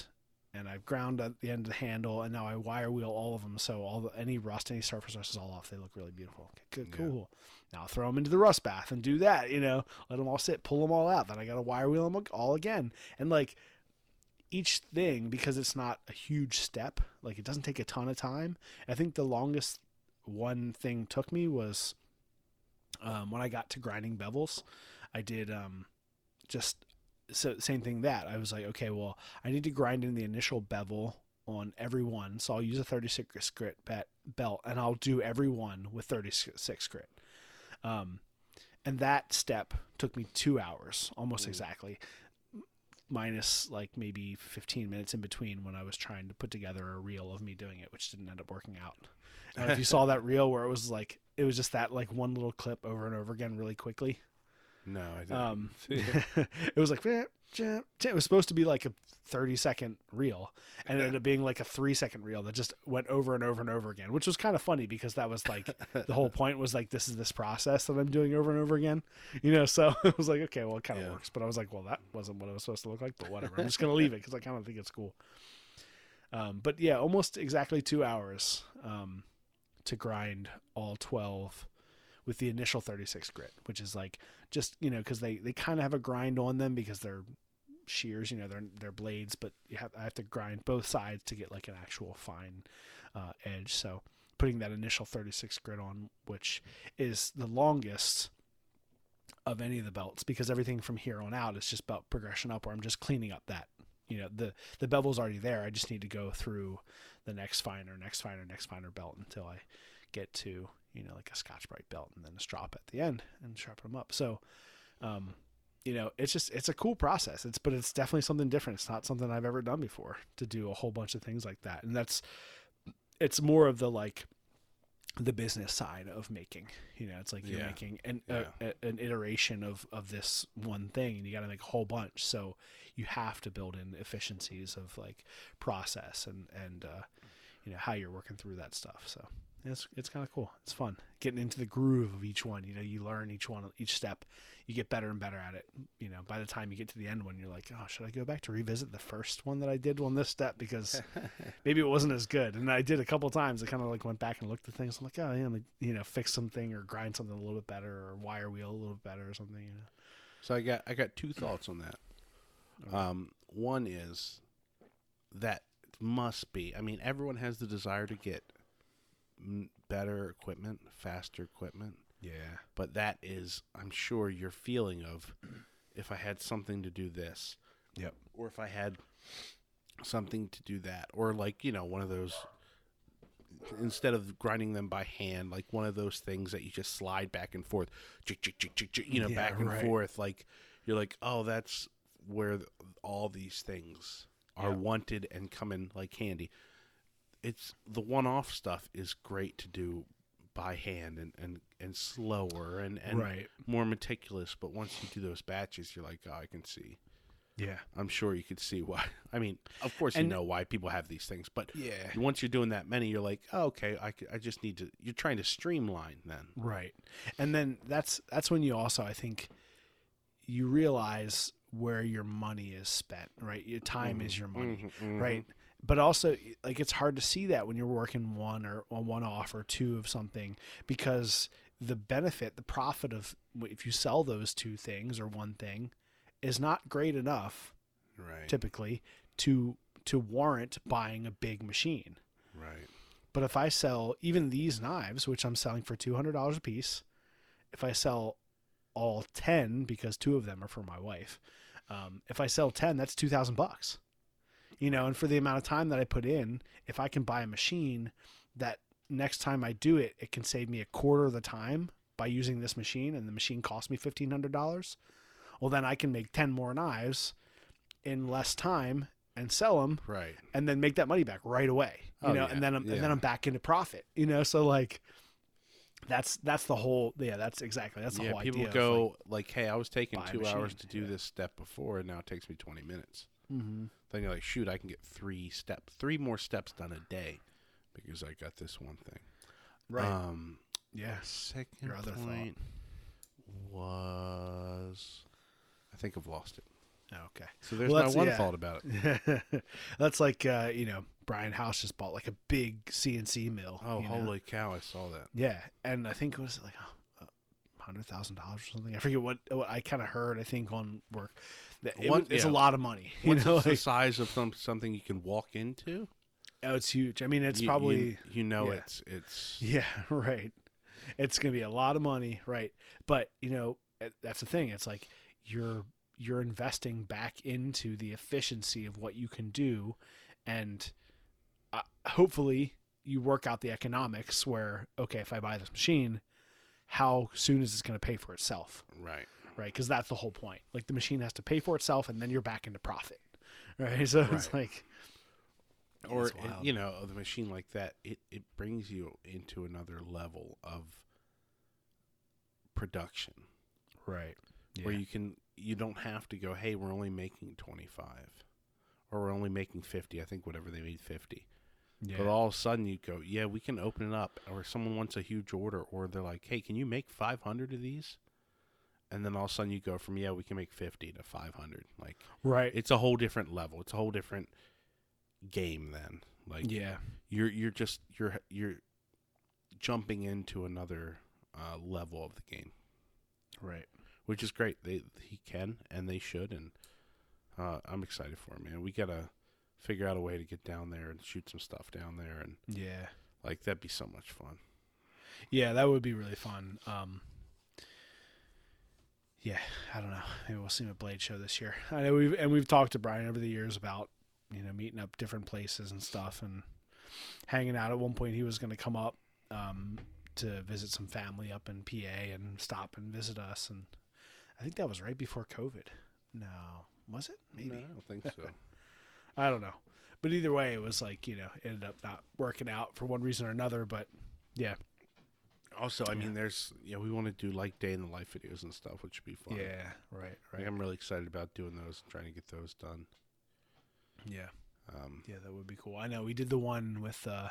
A: and I've ground at the end of the handle, and now I wire wheel all of them. So all the, any rust, any surface rust is all off. They look really beautiful. Okay, good, cool. Now I'll throw them into the rust bath and do that. You know, let them all sit, pull them all out. Then I got to wire wheel them all again, and like each thing because it's not a huge step. Like it doesn't take a ton of time. I think the longest one thing took me was um, when I got to grinding bevels. I did um, just so same thing that I was like, okay, well, I need to grind in the initial bevel on every one, so I'll use a 36 grit bet, belt, and I'll do every one with 36 grit. Um, and that step took me two hours, almost exactly, minus like maybe 15 minutes in between when I was trying to put together a reel of me doing it, which didn't end up working out. If you saw that reel where it was like it was just that like one little clip over and over again really quickly.
B: No, I didn't.
A: Um, it was like it was supposed to be like a 30 second reel and it ended up being like a three second reel that just went over and over and over again which was kind of funny because that was like the whole point was like this is this process that i'm doing over and over again you know so it was like okay well it kind of
B: Yeah.
A: works but i was like well that wasn't what it was supposed to look like but whatever i'm just gonna leave it because i kind of think it's cool um, but yeah almost exactly two hours um, to grind all 12 with the initial 36 grit which is like just you know because they they kind of have a grind on them because they're shears you know they're they're blades but you have i have to grind both sides to get like an actual fine uh, edge. So putting that initial 36 grit on which is the longest of any of the belts because everything from here on out is just belt progression up where i'm just cleaning up that you know the the bevel's already there. I just need to go through the next finer next finer next finer belt until i get to you know like a scotch brite belt and then a strop at the end and sharpen them up. So um you know it's just it's a cool process. It's but it's definitely something different. It's not something i've ever done before to do a whole bunch of things like that. And that's it's more of the like the business side of making you know it's like you're
B: Yeah.
A: making an
B: Yeah.
A: a, a, an iteration of of this one thing and you got to make a whole bunch. So you have to build in efficiencies of like process and and uh you know how you're working through that stuff. So it's it's kind of cool it's fun getting into the groove of each one you know you learn each one each step you get better and better at it you know by the time you get to the end one you're like oh should i go back to revisit the first one that i did on this step because maybe it wasn't as good and i did a couple times i kind of like went back and looked at things i'm like oh yeah you know fix something or grind something a little bit better or wire wheel a little bit better or something you know
B: So I got I got two thoughts on that. Um, one is that must be. I mean, everyone has the desire to get better equipment, faster equipment,
A: yeah
B: but that is, I'm sure, your feeling of if I had something to do this,
A: yep
B: or if I had something to do that, or like you know one of those. Instead of grinding them by hand, like one of those things that you just slide back and forth, you know,
A: Yeah,
B: back and
A: right.
B: forth. Like you're like, oh, that's where all these things are
A: Yeah.
B: wanted and come in like handy. It's the one-off stuff is great to do by hand and and, and slower and and
A: Right.
B: more meticulous. But once you do those batches, you're like, oh, I can see.
A: yeah
B: I'm sure you could see why. I mean, of course you know why people have these things, but
A: Yeah.
B: once you're doing that many, you're like, oh, okay, I just need to. You're trying to streamline then.
A: Right. And then that's that's when you also I think you realize where your money is spent, right? Your time is mm-hmm. your money, mm-hmm. right? Mm-hmm. But also like it's hard to see that when you're working one or, one off or two of something because the benefit, the profit of if you sell those two things or one thing is not great enough
B: Right.
A: typically to to warrant buying a big machine.
B: Right.
A: But if I sell even these knives, which I'm selling for two hundred dollars a piece, if I sell all ten because two of them are for my wife, um, if I sell ten, that's two thousand bucks. You know, and for the amount of time that I put in, if I can buy a machine that next time I do it, it can save me a quarter of the time by using this machine, and the machine cost me fifteen hundred dollars. Well, then I can make ten more knives in less time and sell them
B: Right.
A: and then make that money back right away. You
B: Oh,
A: know,
B: yeah,
A: and then I'm and then I'm back into profit. You know, so like that's that's the whole yeah, that's exactly that's the
B: Yeah.
A: whole
B: People
A: idea.
B: go
A: like,
B: like, "Hey, I was taking two hours to do
A: Yeah.
B: this step before, and now it takes me 20 minutes."
A: Mm-hmm.
B: Then you're like, shoot, I can get three steps, three more steps done a day because I got this one thing.
A: Right.
B: Um,
A: yeah.
B: second
A: Your other thought.
B: point was, I think I've lost it.
A: Okay.
B: So there's
A: Well,
B: my one
A: yeah.
B: thought about it.
A: That's like uh, you know Brian House just bought like a big CNC mill.
B: Oh,
A: you know?
B: holy cow! I saw that.
A: Yeah, and I think it was like a hundred thousand dollars or something. I forget what, what I kind of heard. I think on work, it,
B: One-
A: it's
B: yeah.
A: a lot of money. You
B: What's
A: know,
B: the
A: like,
B: size of some, something you can walk into?
A: oh, it's huge. I mean, it's
B: You-
A: probably
B: you, you know
A: yeah.
B: it's it's
A: yeah, right. It's gonna be a lot of money, right? But you know, eh, that's the thing. It's like you're you're investing back into the efficiency of what you can do, and uh, hopefully you work out the economics. Where okay, if I buy this machine, how soon is this going to pay for itself?
B: right.
A: Right? Because that's the whole point. Like the machine has to pay for itself, and then you're back into profit, right? So it's like,
B: Or
A: It's uh, wild.
B: you know, the machine like that, it it brings you into another level of production
A: right,
B: where you can you don't have to go, hey, we're only making twenty five, or we're only making fifty. I think whatever they made fifty.
A: yeah,
B: But all of a sudden you go, yeah, we can open it up, or someone wants a huge order, or they're like, hey, can you make 500 of these? And then all of a sudden you go from, yeah, we can make 50 to 500. Like,
A: right,
B: it's a whole different level. It's a whole different game then. Like,
A: yeah,
B: you're you're just you're you're jumping into another uh, level of the game,
A: right,
B: which is great. They he can and they should, and uh, I'm excited for him, man. We gotta figure out a way to get down there and shoot some stuff down there and
A: yeah,
B: like that'd be so much fun.
A: yeah. That would be really fun. Um, yeah, I don't know. Maybe we'll see him at Blade Show this year. I know we've and we've talked to Brian over the years about you know meeting up different places and stuff and hanging out. At one point, he was going to come up um, to visit some family up in PA and stop and visit us. And I think that was right before COVID. No, was it? Maybe
B: No, I don't think so.
A: I don't know. But either way, it was like you know it ended up not working out for one reason or another. But yeah,
B: also, I mean, there's yeah, we want to do like day in the life videos and stuff, which would be fun.
A: yeah, right,
B: Like,
A: right,
B: I'm really excited about doing those and trying to get those done.
A: yeah.
B: Um,
A: Yeah, that would be cool. I know we did the one with uh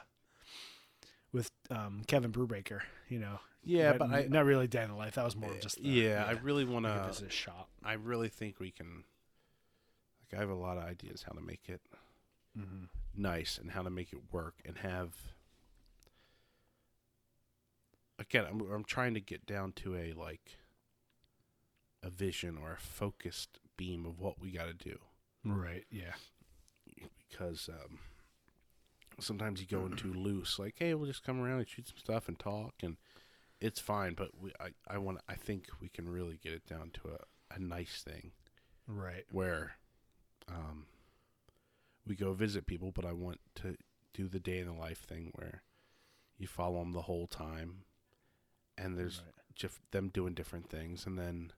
A: with um Kevin Brubaker, you know.
B: Yeah, but I-
A: not really day in the life. That was more of just the,
B: yeah, I really want to.
A: business shop.
B: I really think we can. Like, I have a lot of ideas how to make it
A: Mm-hmm.
B: nice and how to make it work and have. Again, I'm I'm trying to get down to a like. A vision or a focused beam of what we got to do.
A: Right. Yeah.
B: because um, sometimes you go into loose, like, hey, we'll just come around and shoot some stuff and talk, and it's fine. But we, I, I want, I think we can really get it down to a, a nice thing
A: Right.
B: where, um, we go visit people, but I want to do the day in the life thing where you follow them the whole time, and there's
A: Right.
B: just them doing different things, and then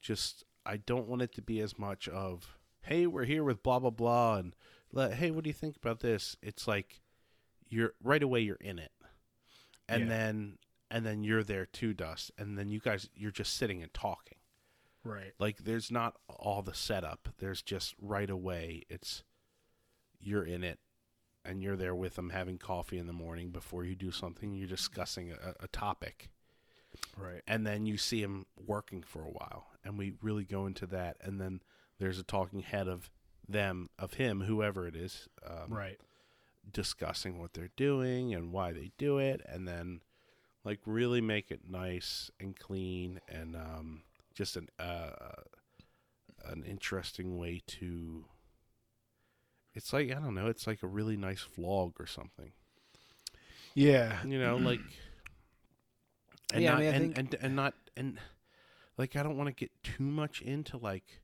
B: just I don't want it to be as much of hey we're here with blah blah blah and let, hey what do you think about this? It's like you're right away you're in it, and
A: Yeah.
B: then and then you're there too, Dust, and then you guys you're just sitting and talking.
A: Right.
B: Like there's not all the setup. There's just right away it's you're in it and you're there with them having coffee in the morning before you do something. You're discussing a, a topic
A: Right.
B: and then you see him working for a while and we really go into that and then there's a talking head of them of him whoever it is um,
A: Right.
B: discussing what they're doing and why they do it and then like really make it nice and clean and um, just an uh, an interesting way to it's like i don't know it's like a really nice vlog or something
A: Yeah.
B: you know like and
A: Yeah, I
B: not,
A: mean, I
B: and,
A: think-
B: and and not and like i don't want to get too much into like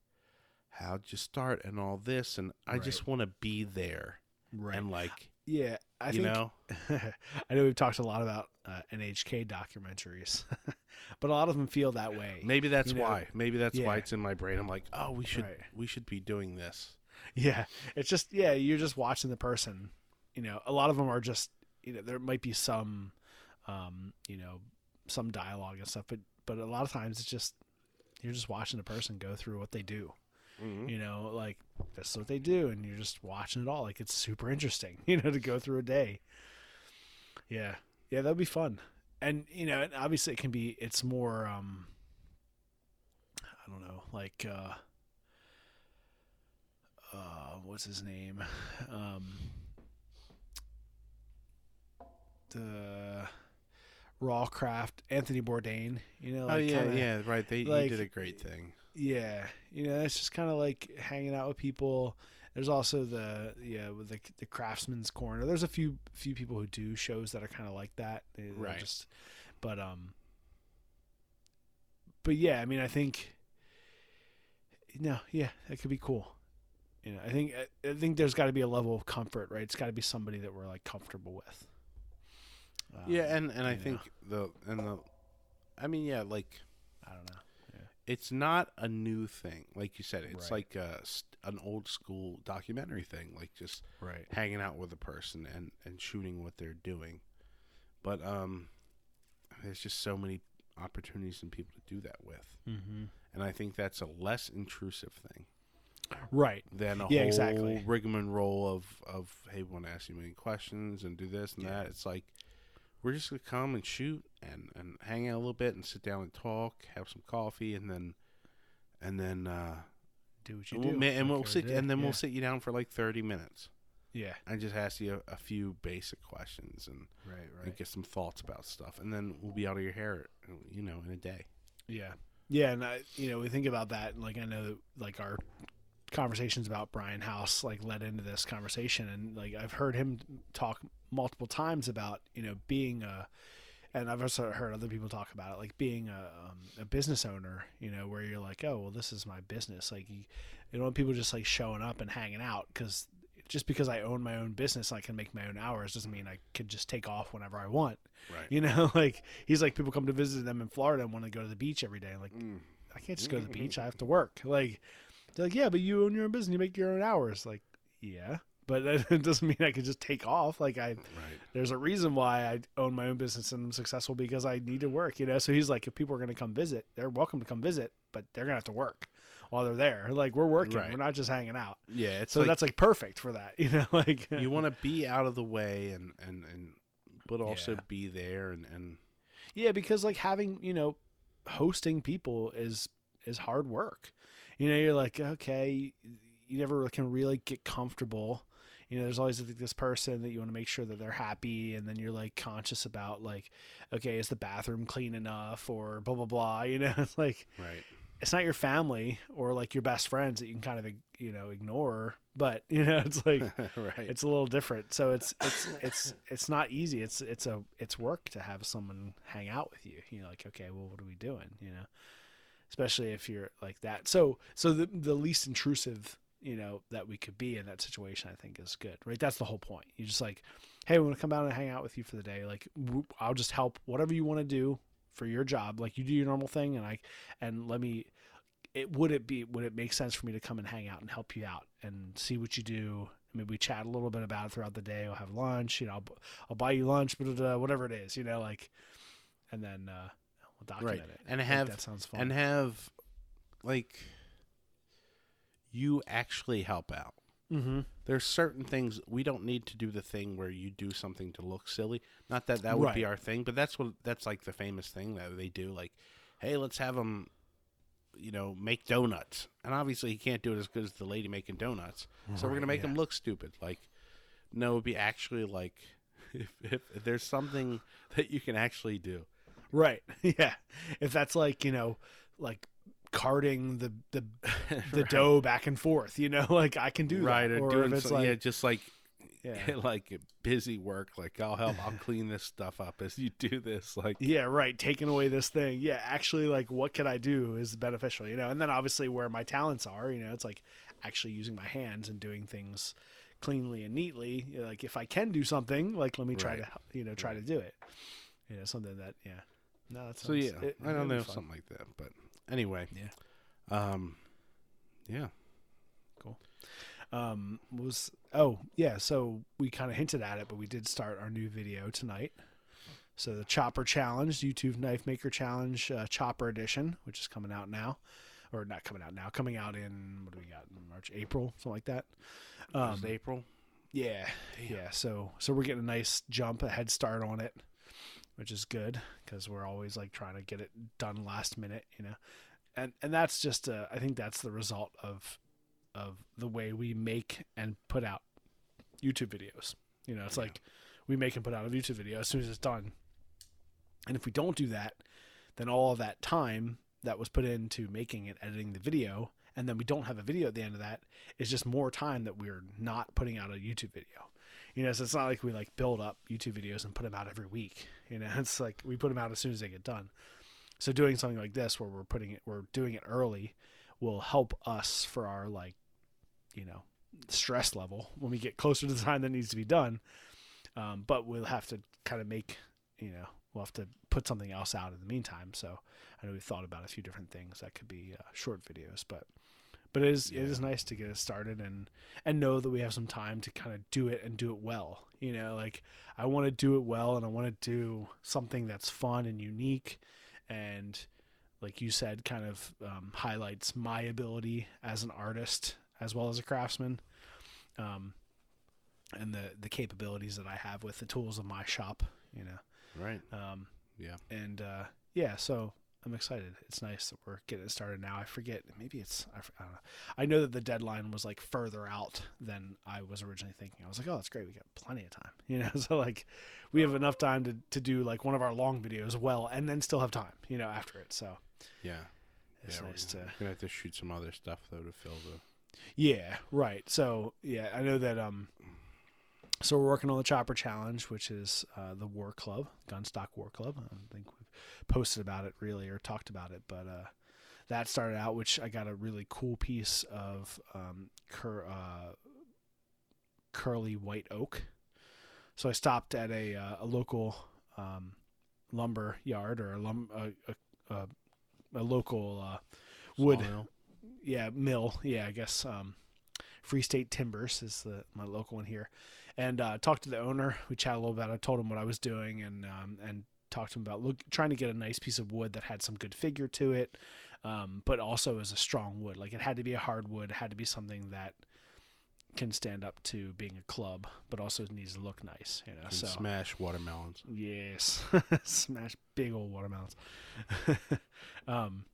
B: how'd you start and all this and i just want to be there
A: Right.
B: and like
A: yeah. I
B: you
A: think
B: know
A: I know we've talked a lot about uh, NHK documentaries, but a lot of them feel that way.
B: maybe that's
A: You know,
B: why maybe that's why it's in my brain i'm like oh we should
A: Right.
B: we should be doing this
A: Yeah, it's just yeah, you're just watching the person. You know, a lot of them are just you know there might be some, um, you know, some dialogue and stuff, but but a lot of times it's just you're just watching the person go through what they do. You know, like that's what they do, and you're just watching it all. Like it's super interesting, you know, to go through a day. Yeah, yeah, that'd be fun. And you know, and obviously it can be. It's more. um I don't know, like. uh uh, what's his name? Um, the Raw Craft, Anthony Bourdain. You know,
B: oh yeah,
A: kinda-
B: yeah, right. They
A: like-
B: did a great thing.
A: yeah. You know, it's just kind of like hanging out with people. There's also the yeah with the the Craftsman's Corner. There's a few few people who do shows that are kind of like that. They-
B: Right.
A: Just, but um. But yeah, I mean, I think. No, yeah, that could be cool. You know, I think I think there's got to be a level of comfort, right? It's got to be somebody that we're like comfortable with. Um,
B: yeah, and and I
A: you
B: think the and the, I mean, yeah, like
A: I don't know.
B: it's not a new thing. Like you said, it's
A: Right.
B: like a, an old school documentary thing, like just
A: Right.
B: hanging out with a person and and shooting what they're doing. But um, there's just so many opportunities and people to do that with,
A: Mm-hmm.
B: and I think that's a less intrusive thing
A: Right.
B: than a
A: Yeah,
B: whole
A: exactly.
B: rigmarole of of hey, we want to ask you many questions and do this and
A: Yeah.
B: that. It's like we're just gonna come and shoot and and hang out a little bit and sit down and talk, have some coffee, and then and then uh,
A: Do what you
B: and
A: do.
B: we'll, and we'll sit and then
A: yeah.
B: we'll sit you down for like thirty minutes
A: Yeah.
B: and just ask you a, a few basic questions and,
A: Right.
B: and
A: Right.
B: get some thoughts about stuff, and then we'll be out of your hair, you know, in a day.
A: Yeah. Yeah, and I, you know, we think about that, and like I know, that, like our conversations about Brian House like led into this conversation, and like I've heard him talk multiple times about you know being a, and I've also heard other people talk about it, like being a um, a business owner, you know, where you're like, oh well, this is my business, like you, you don't want people just like showing up and hanging out because. Just because I own my own business, and I can make my own hours doesn't mean I could just take off whenever I want.
B: Right.
A: You know, like he's like people come to visit them in Florida and want to go to the beach every day. I'm like,
B: Mm.
A: I can't just go to the beach. I have to work. Like, they're like, yeah, but you own your own business. You make your own hours. Like, yeah, but that doesn't mean I could just take off. Like, I
B: Right.
A: there's a reason why I own my own business and I'm successful because I need to work. You know, so he's like, if people are going to come visit, they're welcome to come visit, but they're gonna have to work while they're there. Like, we're working.
B: Right.
A: We're not just hanging out.
B: Yeah. It's
A: So
B: like
A: that's like perfect for that. You know, like
B: you want to be out of the way and and and but also
A: Yeah.
B: be there and and
A: Yeah, because like having, you know, hosting people is is hard work. You know, you're like, okay, you never can really get comfortable. You know, there's always this person that you want to make sure that they're happy, and then you're like conscious about like, okay, is the bathroom clean enough, or blah blah blah. You know, it's like
B: right.
A: it's not your family or like your best friends that you can kind of you know ignore, but you know, it's like
B: right.
A: it's a little different. So it's it's it's it's not easy. It's it's a it's work to have someone hang out with you. You know, like okay, well, what are we doing? You know, especially if you're like that. So so the the least intrusive you know that we could be in that situation, I think is good. Right? That's the whole point. You just like, hey, we want to come down and hang out with you for the day. Like i'll just help whatever you want to do for your job. Like you do your normal thing, and I and let me. It would it be would it make sense for me to come and hang out and help you out and see what you do maybe we chat a little bit about it throughout the day. We'll have lunch, you know, I'll, I'll buy you lunch, but whatever it is, you know, like, and then uh, we'll document
B: Right.
A: it.
B: And have-
A: that sounds fun.
B: and have like you actually help out.
A: mm-hmm.
B: There's certain things we don't need to do the thing where you do something to look silly. Not that that would be our thing, but that's what that's like the famous thing that they do. Like, hey, let's have them, you know, make donuts. And obviously, he can't do it as good as the lady making donuts. So we're gonna make
A: yeah.
B: him look stupid. Like, no, it'd be actually like if, if, if there's something that you can actually do.
A: Right. Yeah. If that's like, you know, like carting the the the dough back and forth, you know, like I can do
B: right
A: that.
B: or,
A: Or
B: doing
A: if it's
B: so,
A: like
B: yeah just like
A: Yeah.
B: like busy work like i'll help i'll clean this stuff up as you do this like
A: Yeah, right. Taking away this thing. Yeah, actually, like, what can I do is beneficial, you know? And then obviously, where my talents are, you know, it's like actually using my hands and doing things cleanly and neatly. Like, if I can do something, like, let me try
B: Right.
A: to, you know, try to do it. You know, something that, yeah. No, that's not
B: so yeah i don't know something like that but anyway
A: Yeah.
B: um yeah cool.
A: um was oh yeah so we kind of hinted at it but we did start our new video tonight so the chopper challenge youtube knife maker challenge uh, chopper edition which is coming out now or not coming out now, coming out in what do we got in March, April, something like that. Um,
B: it April.
A: yeah, yeah. So so we're getting a nice jump, a head start on it, which is good because we're always like trying to get it done last minute, you know. And and that's just uh, I think that's the result of of the way we make and put out YouTube videos. You know, it's
B: Yeah.
A: like we make and put out a YouTube video as soon as it's done. And if we don't do that, then all of that time that was put into making and editing the video, and then we don't have a video at the end of that, is just more time that we're not putting out a YouTube video. You know, so it's not like we like build up YouTube videos and put them out every week. You know, it's like we put them out as soon as they get done. So doing something like this where we're putting it, we're doing it early, will help us for our like, you know, stress level when we get closer to the time that needs to be done. Um, but we'll have to kind of make, you know, we'll have to put something else out in the meantime. So I know we've thought about a few different things that could be uh, short videos, but but it is it is nice to get it started and and know that we have some time to kind of do it and do it well. You know, like I want to do it well and I want to do something that's fun and unique and like you said kind of um, highlights my ability as an artist as well as a craftsman um, and the the capabilities that I have with the tools of my shop, you know.
B: Right.
A: Um,
B: Yeah.
A: and uh, yeah, so I'm excited. It's nice that we're getting it started now. I forget, maybe it's I, I don't know. I know that the deadline was like further out than I was originally thinking. I was like, oh, that's great. We got plenty of time, you know. So like, we have enough time to to do like one of our long videos well, and then still have time, you know, after it. So
B: Yeah.
A: it's
B: yeah,
A: nice
B: we're
A: to
B: gonna have to shoot some other stuff though to fill the.
A: Yeah, right. So yeah, I know that. Um, so we're working on the Chopper Challenge, which is uh, the War Club, Gunstock War Club. I think posted about it really or talked about it, but uh, that started out. Which I got a really cool piece of um, cur- uh, curly white oak. So I stopped at a uh, a local um, lumber yard or a lum a, a, a, local uh, wood
B: Sawmill.
A: yeah mill yeah i guess um free state timbers is the my local one here and uh talked to the owner we chatted a little bit i told him what i was doing and um and talked to him about look trying to get a nice piece of wood that had some good figure to it um but also is a strong wood like it had to be a hardwood it had to be something that can stand up to being a club but also needs to look nice you know
B: And
A: so
B: smash watermelons.
A: Yes, smash big old watermelons. um,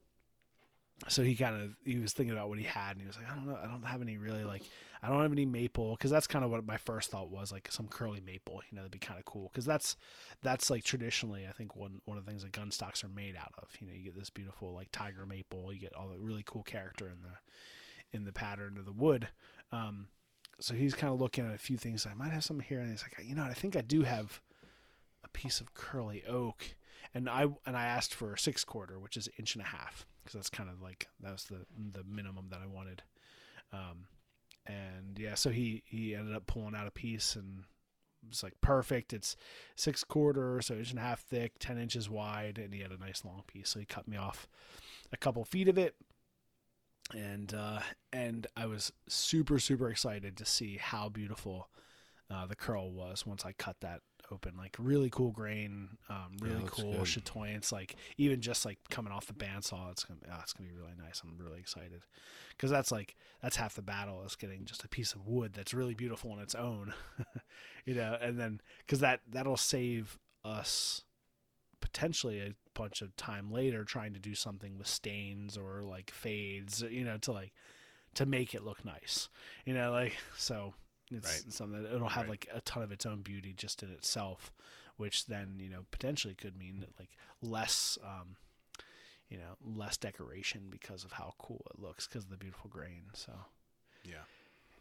A: so he kind of he was thinking about what he had, and he was like, I don't know, I don't have any really like, I don't have any maple because that's kind of what my first thought was like some curly maple, you know, that'd be kind of cool because that's that's like traditionally I think one one of the things that gun stocks are made out of. You know, you get this beautiful like tiger maple, you get all the really cool character in the in the pattern of the wood. Um, so he's kind of looking at a few things. I might have some here, and he's like, you know, what, I think I do have a piece of curly oak, and I and I asked for a six quarter, which is an inch and a half, because that's kind of like that was the the minimum that I wanted. Um, and yeah, so he he ended up pulling out a piece and it was like perfect. It's six quarter, so inch and a half thick, ten inches wide, and he had a nice long piece. So he cut me off a couple feet of it, and uh, and I was super super excited to see how beautiful uh, the curl was once I cut that open. Like really cool grain, um, really
B: looks
A: cool
B: good.
A: chatoyance. Like even just like coming off the bandsaw, it's gonna oh, it's gonna be really nice. I'm really excited because that's like that's half the battle is getting just a piece of wood that's really beautiful on its own, you know. And then because that that'll save us potentially a bunch of time later trying to do something with stains or like fades, you know, to like to make it look nice, you know, like so it's
B: Right.
A: something that it'll have
B: Right.
A: like a ton of its own beauty just in itself, which then you know potentially could mean that like less, um, you know, less decoration because of how cool it looks because of the beautiful grain. So
B: Yeah.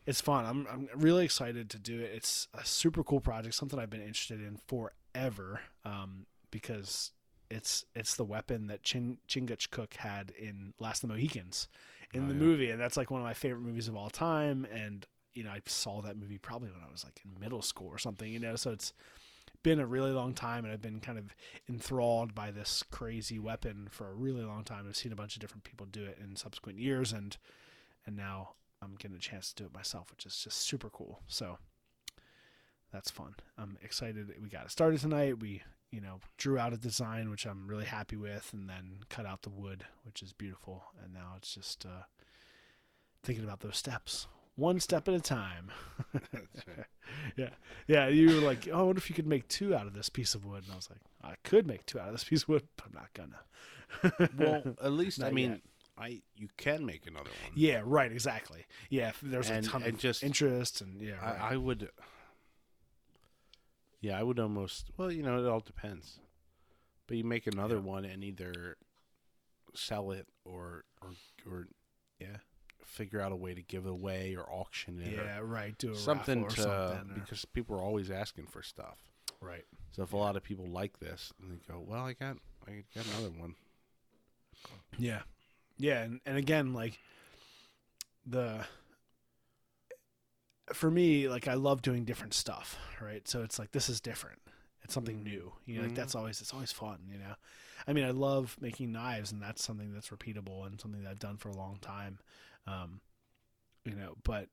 A: it's fun. I'm I'm really excited to do it. It's a super cool project, something I've been interested in forever, um, because it's it's the weapon that Chin Chingachgook had in Last of the Mohicans in
B: Oh,
A: the
B: yeah.
A: movie, and that's like one of my favorite movies of all time. And you know, I saw that movie probably when I was like in middle school or something. You know, so it's been a really long time, and I've been kind of enthralled by this crazy weapon for a really long time. I've seen a bunch of different people do it in subsequent years, and and now I'm getting a chance to do it myself, which is just super cool. So that's fun. I'm excited. We got it started tonight. We you know, drew out a design which I'm really happy with, and then cut out the wood, which is beautiful. And now it's just uh, thinking about those steps, one step at a time. yeah, yeah. You were like, oh, what if you could make two out of this piece of wood? And I was like, I could make two out of this piece of wood, but I'm not gonna.
B: well, at least I mean,
A: yet.
B: I you can make another one.
A: Yeah, right. Exactly. Yeah, if there's
B: And-
A: a ton of
B: just-
A: interest, and yeah, right.
B: I, I would. Yeah, I would almost. Well, you know, it all depends. But you make another one and either sell it or or or
A: yeah,
B: figure out a way to give it away or auction it
A: yeah, right. Do a
B: something to
A: something, or-
B: because people are always asking for stuff.
A: right.
B: So if a lot of people like this and they go, well, I got I got another one.
A: Yeah, yeah, and and again, like the for me, like I love doing different stuff, right? So it's like this is different. It's something mm-hmm. new. You know, like that's mm-hmm. always it's always fun. You know, I mean, I love making knives, and that's something that's repeatable and something that I've done for a long time. Um, you know, but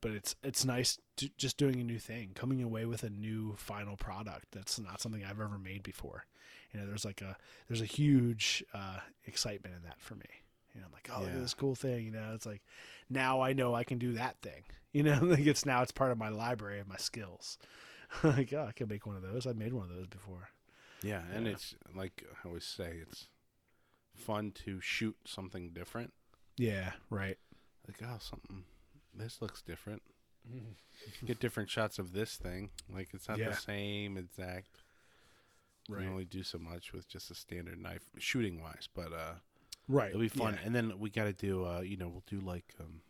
A: but it's it's nice to, just doing a new thing, coming away with a new final product that's not something I've ever made before. You know, there's like a there's a huge uh, excitement in that for me. You know, I'm like, oh, look at
B: Yeah.
A: this cool thing. You know, it's like now I know I can do that thing. You know, like it's now it's part of my library of my skills. like, oh, I can make one of those. I've made one of those before.
B: Yeah, and
A: Yeah.
B: it's like I always say, it's fun to shoot something different.
A: Yeah, right.
B: Like, oh, something. This looks different. Get different shots of this thing. Like it's not
A: Yeah.
B: the same exact. You
A: Right.
B: can only do so much with just a standard knife, shooting wise. But uh,
A: Right.
B: it'll be fun.
A: Yeah.
B: And then we got to do. Uh, you know, we'll do like um,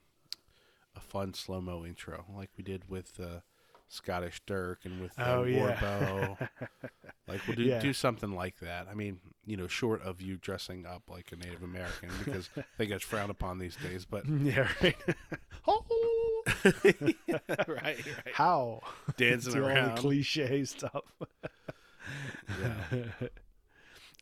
B: a fun slow mo intro, like we did with uh, Scottish Dirk and with uh,
A: Oh, yeah.
B: Warbow. like we'll do
A: Yeah.
B: do something like that. I mean, you know, short of you dressing up like a Native American because they get frowned upon these days. But
A: Yeah, right. oh,
B: right, right,
A: how?
B: dancing
A: Do all the
B: around.
A: cliche stuff.
B: Yeah.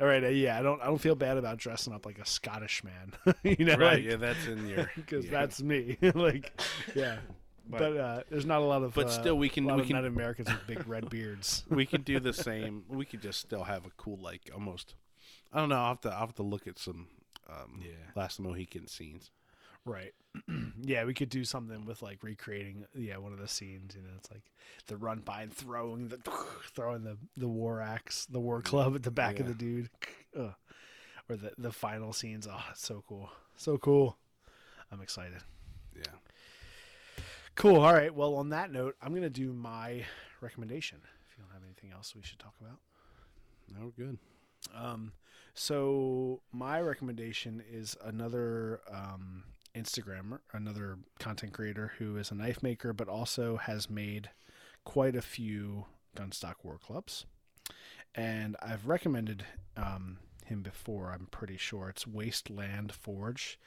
A: all right, uh, yeah, I don't, I don't feel bad about dressing up like a Scottish man, you know,
B: right,
A: like,
B: yeah, that's in your
A: because
B: yeah.
A: that's me. like, yeah, but,
B: But-
A: uh, there's not a lot of,
B: but
A: uh,
B: still we can- we can-
A: Native Americans with big red beards.
B: we could do the same. We could just still have a cool, like almost. I don't know. I'll have to. I'll have to look at some. Um,
A: Yeah.
B: Last Mohican scenes.
A: Right. yeah, we could do something with like recreating yeah, one of the scenes, you know, it's like the run by and throwing the throwing the the war axe, the war club at the back of the dude. Ugh. Or the the final scenes. Oh, it's so cool. So cool. I'm excited.
B: Yeah.
A: Cool. All right. Well, on that note, I'm going to do my recommendation. If you don't have anything else we should talk about.
B: No, we're good.
A: Um, so my recommendation is another um, Instagrammer, another content creator who is a knife maker, but also has made quite a few gunstock war clubs. And I've recommended um, him before. I'm pretty sure it's Wasteland Forge.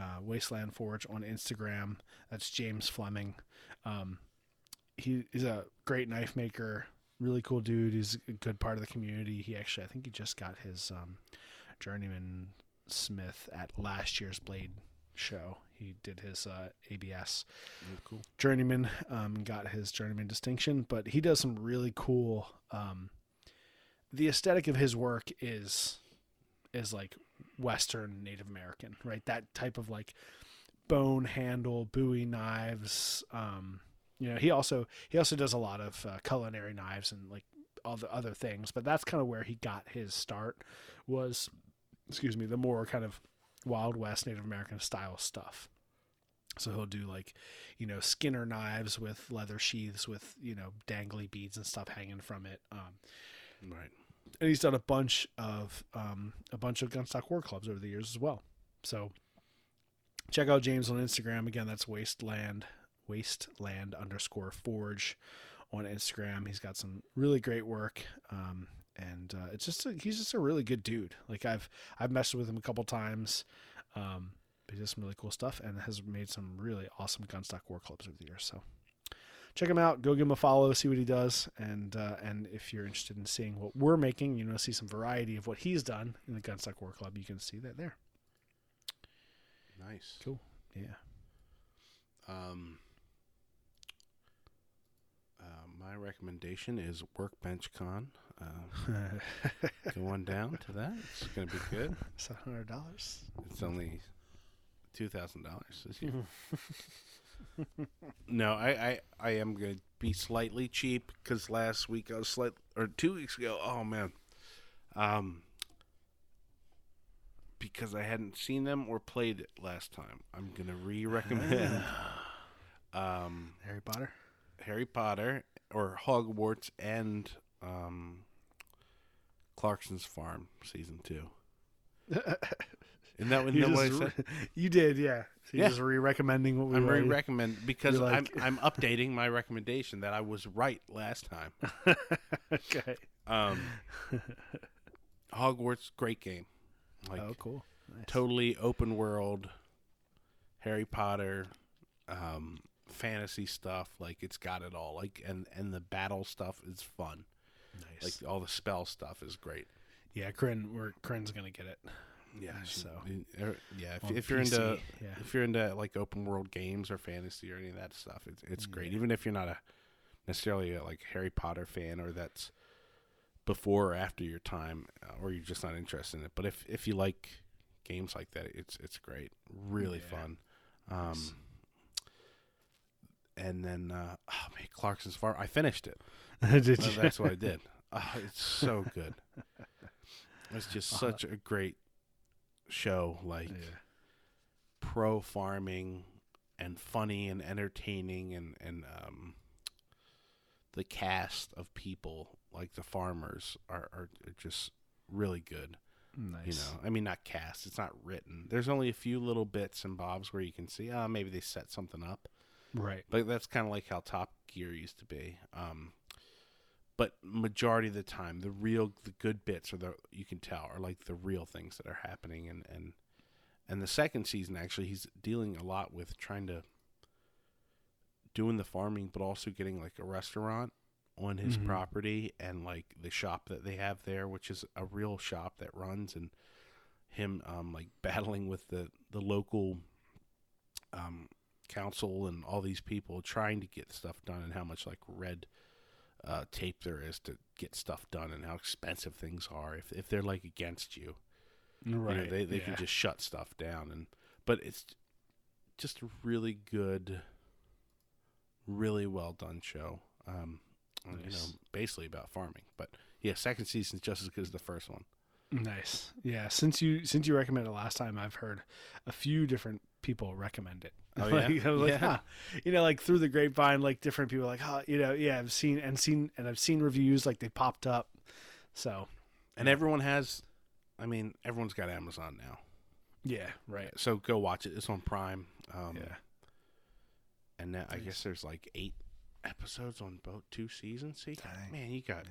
A: Uh, Wasteland Forge on Instagram. That's James Fleming. Um, he is a great knife maker, really cool dude. He's a good part of the community. He actually, I think he just got his um, journeyman smith at last year's Blade show. He did his uh, ABS
B: Oh, cool.
A: journeyman, um, got his journeyman distinction, but he does some really cool. Um, the aesthetic of his work is is like Western Native American, right? That type of like bone handle Bowie knives. Um, you know, he also he also does a lot of uh, culinary knives and like all the other things, but that's kind of where he got his start. Was excuse me, the more kind of Wild West Native American style stuff. So he'll do like, you know, Skinner knives with leather sheaths with you know dangly beads and stuff hanging from it. Um,
B: Right.
A: And he's done a bunch of um, a bunch of gunstock war clubs over the years as well. So check out James on Instagram. Again, that's Wasteland Wasteland underscore Forge on Instagram. He's got some really great work. Um, and uh, it's just a, he's just a really good dude. Like I've I've messed with him a couple times. Um, he does some really cool stuff and has made some really awesome gunstock war clubs over the years. So check him out. Go give him a follow, see what he does, and uh, and if you're interested in seeing what we're making, you know, see some variety of what he's done in the Gunstock War Club, you can see that there.
B: Nice.
A: Cool. Yeah.
B: Um. Uh, my recommendation is Workbench Con. Uh, go on down to that. It's going to be good.
A: Seven hundred dollars.
B: It's only two thousand dollars this year. no, I, I, I am going to be slightly cheap because last week I was slight or two weeks ago. Oh man, um, because I hadn't seen them or played it last time. I'm going to re-recommend um,
A: Harry Potter.
B: Harry Potter or Hogwarts and um, Clarkson's Farm season two. Isn't that what,
A: You,
B: that what I said?
A: re- you did, yeah. So you're
B: Yeah.
A: just re-recommending what we
B: I'm
A: already-
B: re-recommend because
A: like-
B: I'm I'm updating my recommendation that I was right last time.
A: okay.
B: Um, Hogwarts, great game, like
A: oh, cool. Nice.
B: totally open world, Harry Potter, um, fantasy stuff. Like it's got it all. Like and and the battle stuff is fun.
A: Nice.
B: Like all the spell stuff is great.
A: yeah, Corinne, we're Corinne's gonna get it.
B: Yeah.
A: So,
B: er, yeah, if, if you're
A: PC,
B: into
A: yeah.
B: if you're into like open world games or fantasy or any of that stuff, it's it's great. Even if you're not a necessarily a like Harry Potter fan or that's before or after your time, uh, or you're just not interested in it. But if if you like games like that, it's it's great, really
A: Yeah.
B: fun. Um, and then uh, oh man, Clarkson's Farm. I finished it.
A: did
B: Well,
A: you?
B: that's what I did. Oh, it's so good. It's just
A: Uh-huh.
B: such a great show. Like
A: Yeah.
B: pro farming and funny and entertaining and and um, the cast of people like the farmers are, are just really good.
A: Nice.
B: You know, I mean, not cast. It's not written. There's only a few little bits and bobs where you can see, ah, maybe they set something up.
A: Right.
B: But that's kind of like how Top Gear used to be. Um, but majority of the time, the real, the good bits are the you can tell are like the real things that are happening. And and and the second season actually, he's dealing a lot with trying to doing the farming, but also getting like a restaurant on his
A: Mhm.
B: property and like the shop that they have there, which is a real shop that runs and him um like battling with the the local um council and all these people trying to get stuff done and how much like red uh, tape there is to get stuff done and how expensive things are if if they're like against you you know,
A: Right.
B: they they
A: yeah.
B: can just shut stuff down and but it's just a really good really well done show um you know basically about farming but yeah second season's just as good as the first one
A: Nice. Yeah. Since you since you recommended it last time, I've heard a few different people recommend it.
B: Oh,
A: Like,
B: yeah?
A: I was like,
B: Yeah.
A: huh. You know, like through the grapevine, like different people, like, oh, you know, yeah, I've seen and seen and I've seen reviews like they popped up. So
B: and everyone has i mean everyone's got amazon now
A: yeah, right.
B: so go watch it it's on prime um
A: Yeah.
B: and now, i guess there's like eight episodes on both two seasons so you got, man you got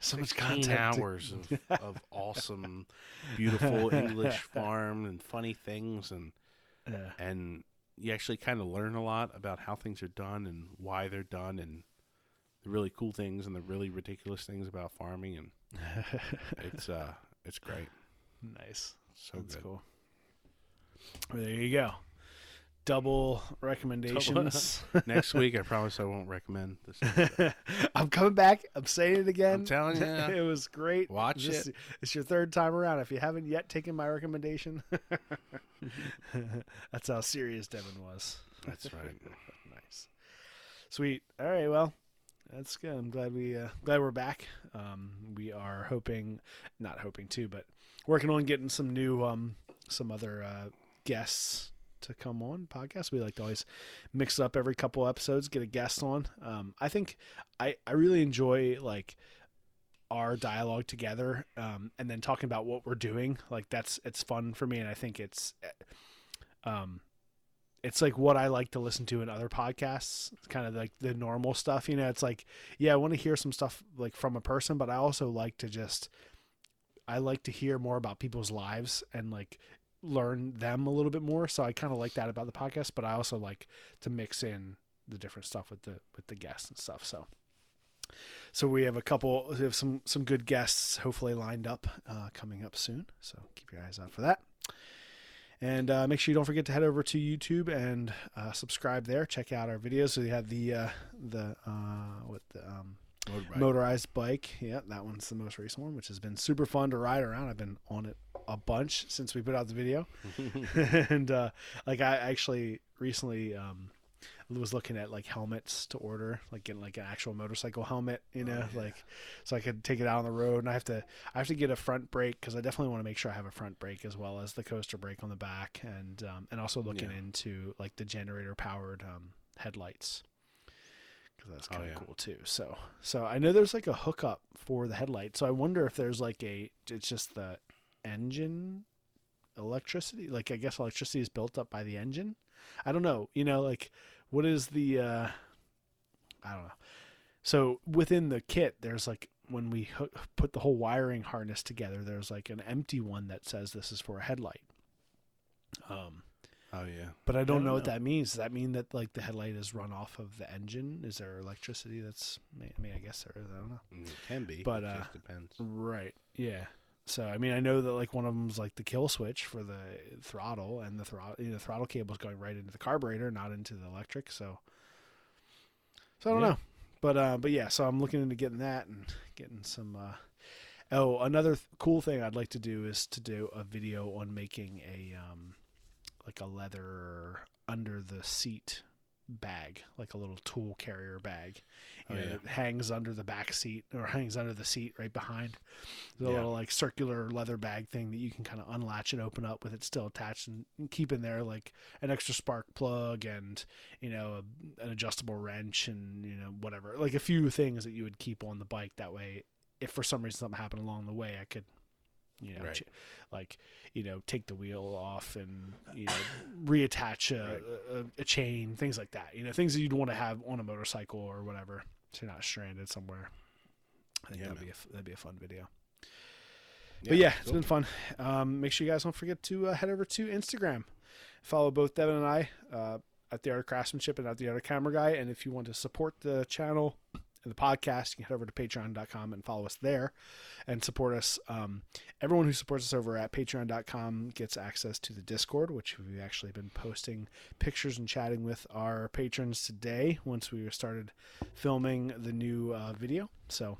A: So much content.
B: hours of, of awesome beautiful english farm and funny things and
A: Yeah.
B: and you actually kind of learn a lot about how things are done and why they're done and the really cool things and the really ridiculous things about farming and it's uh it's great
A: nice.
B: so
A: That's
B: good
A: cool. Well, there you go. Double recommendations.
B: next week i promise i won't recommend this
A: I'm coming back. I'm saying it again.
B: I'm telling you.
A: it was great.
B: Watch
A: This-
B: it.
A: It's your third time around. If you haven't yet taken my recommendation, that's how serious Devon was.
B: that's right
A: nice, sweet. All right, well, that's good. I'm glad we uh, glad we're back. Um, we are hoping, not hoping to, but working on getting some new, um, some other uh, guests to come on podcast. We like to always mix it up every couple episodes, get a guest on. Um, I think I I really enjoy like our dialogue together um, and then talking about what we're doing like that's it's fun for me and i think it's um it's like what i like to listen to in other podcasts it's kind of like the normal stuff you know it's like yeah i want to hear some stuff like from a person but i also like to just i like to hear more about people's lives and like learn them a little bit more so i kind of like that about the podcast but i also like to mix in the different stuff with the with the guests and stuff so so we have a couple, we have some some good guests hopefully lined up uh, coming up soon. So keep your eyes out for that. And uh, make sure you don't forget to head over to YouTube and uh, subscribe there. Check out our videos. So we have the uh, the uh, what the,
B: Motorbike.
A: motorized bike. Yeah, that one's the most recent one, which has been super fun to ride around. I've been on it a bunch since we put out the video, and uh, like I actually recently um, was looking at like helmets to order, like getting like an actual motorcycle helmet, you know, like so I could take it out on the road. And I have to I have to get a front brake because I definitely want to make sure I have a front brake as well as the coaster brake on the back, and um, and also looking
B: Yeah.
A: into like the generator powered um, headlights that's
B: Oh,
A: kind of
B: yeah.
A: cool too. So so I know there's like a hookup for the headlight. So I wonder if there's like a it's just the engine electricity. Like I guess electricity is built up by the engine. I don't know. You know, like what is the uh I don't know. So within the kit, there's like when we hook, put the whole wiring harness together, there's like an empty one that says this is for a headlight. Um,
B: Oh yeah.
A: but I don't,
B: don't
A: know, what that means. Does that mean that like the headlight is run off of the engine? Is there electricity that's? I mean, I guess there is. I don't know.
B: Mm, It can be,
A: But,
B: it
A: uh,
B: depends.
A: Right. Yeah. So I mean, I know that like one of them's like the kill switch for the throttle, and the throttle, you know, the throttle cable's going right into the carburetor, not into the electric. So, so I don't
B: Yeah.
A: know, but uh, but yeah. So I'm looking into getting that and getting some. Uh, oh, another th- cool thing I'd like to do is to do a video on making a um, like a leather under the seat bag, like a little tool carrier bag.
B: Oh, yeah.
A: It hangs under the back seat or hangs under the seat right behind. The
B: Yeah.
A: little like circular leather bag thing that you can kind of unlatch and open up with it still attached and, and keep in there like an extra spark plug and you know a, an adjustable wrench and you know whatever like a few things that you would keep on the bike that way if for some reason something happened along the way I could you know
B: Right.
A: ch- like you know take the wheel off and you know reattach a, a, a chain things like that you know things that you'd want to have on a motorcycle or whatever so you're not stranded somewhere I think
B: Yeah,
A: that'd
B: man.
A: be a, that'd be a fun video but yeah, it's been fun. Um, make sure you guys don't forget to uh, head over to Instagram. Follow both Devon and I uh, at the Art of Craftsmanship and at the Art of Camera Guy. And if you want to support the channel the podcast, you can head over to patreon.com and follow us there and support us. Um, everyone who supports us over at patreon.com gets access to the Discord, which we've actually been posting pictures and chatting with our patrons today once we started filming the new uh, video. So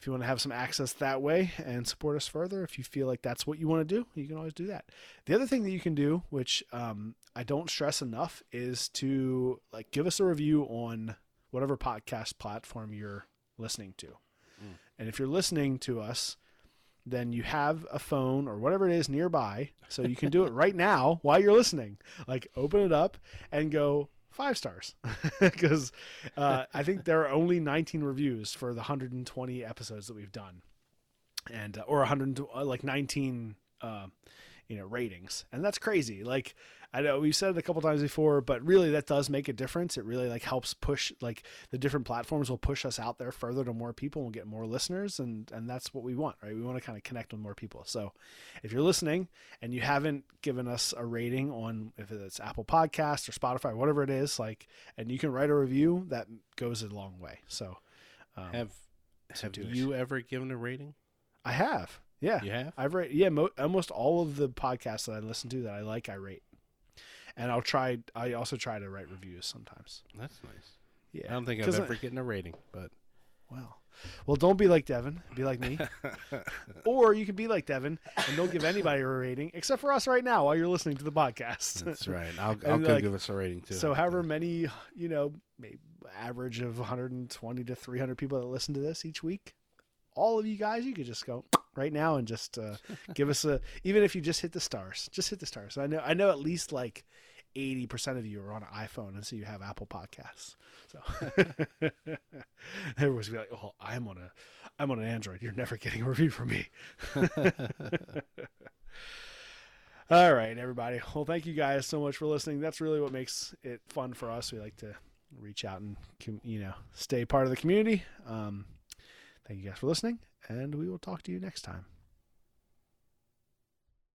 A: if you want to have some access that way and support us further, if you feel like that's what you want to do, you can always do that. The other thing that you can do, which um, I don't stress enough, is to like give us a review on whatever podcast platform you're listening to. And if you're listening to us, then you have a phone or whatever it is nearby, so you can do it right now while you're listening. Like open it up and go five stars, because uh, I think there are only 19 reviews for the 120 episodes that we've done, and uh, or 100 uh, like 19 uh, you know ratings, and that's crazy. Like I know we've said it a couple times before, but really that does make a difference. It really like helps push like the different platforms will push us out there further to more people and we'll get more listeners and and that's what we want, right? We want to kind of connect with more people. So if you're listening and you haven't given us a rating on if it's Apple Podcast or Spotify, whatever it is, like and you can write a review, that goes a long way. So um,
B: Have have
A: do it.
B: you ever given a rating?
A: I have. Yeah.
B: You have?
A: I've rate yeah, mo- almost all of the podcasts that I listen to that I like, I rate. And I'll try. I also try to write reviews sometimes.
B: That's nice.
A: Yeah,
B: I don't think I've
A: 'Cause I-
B: ever gotten a rating, but
A: Well, well, don't be like Devon. Be like me. or you can be like Devon and don't give anybody a rating except for us right now while you're listening to the podcast.
B: that's right. I'll, I'll go
A: like,
B: give us a rating too.
A: so, however many, you know, maybe average of 120 to 300 people that listen to this each week, all of you guys, you could just go right now and just uh, give us a. Even if you just hit the stars, just hit the stars. I know, I know, at least like 80 percent of you are on an iPhone, and so you have Apple Podcasts. So everyone's be like, "Oh, I'm on a, I'm on an Android. You're never getting a review from me." All right, everybody. Well, thank you guys so much for listening. That's really what makes it fun for us. We like to reach out and you know stay part of the community. Um, thank you guys for listening, and we will talk to you next time.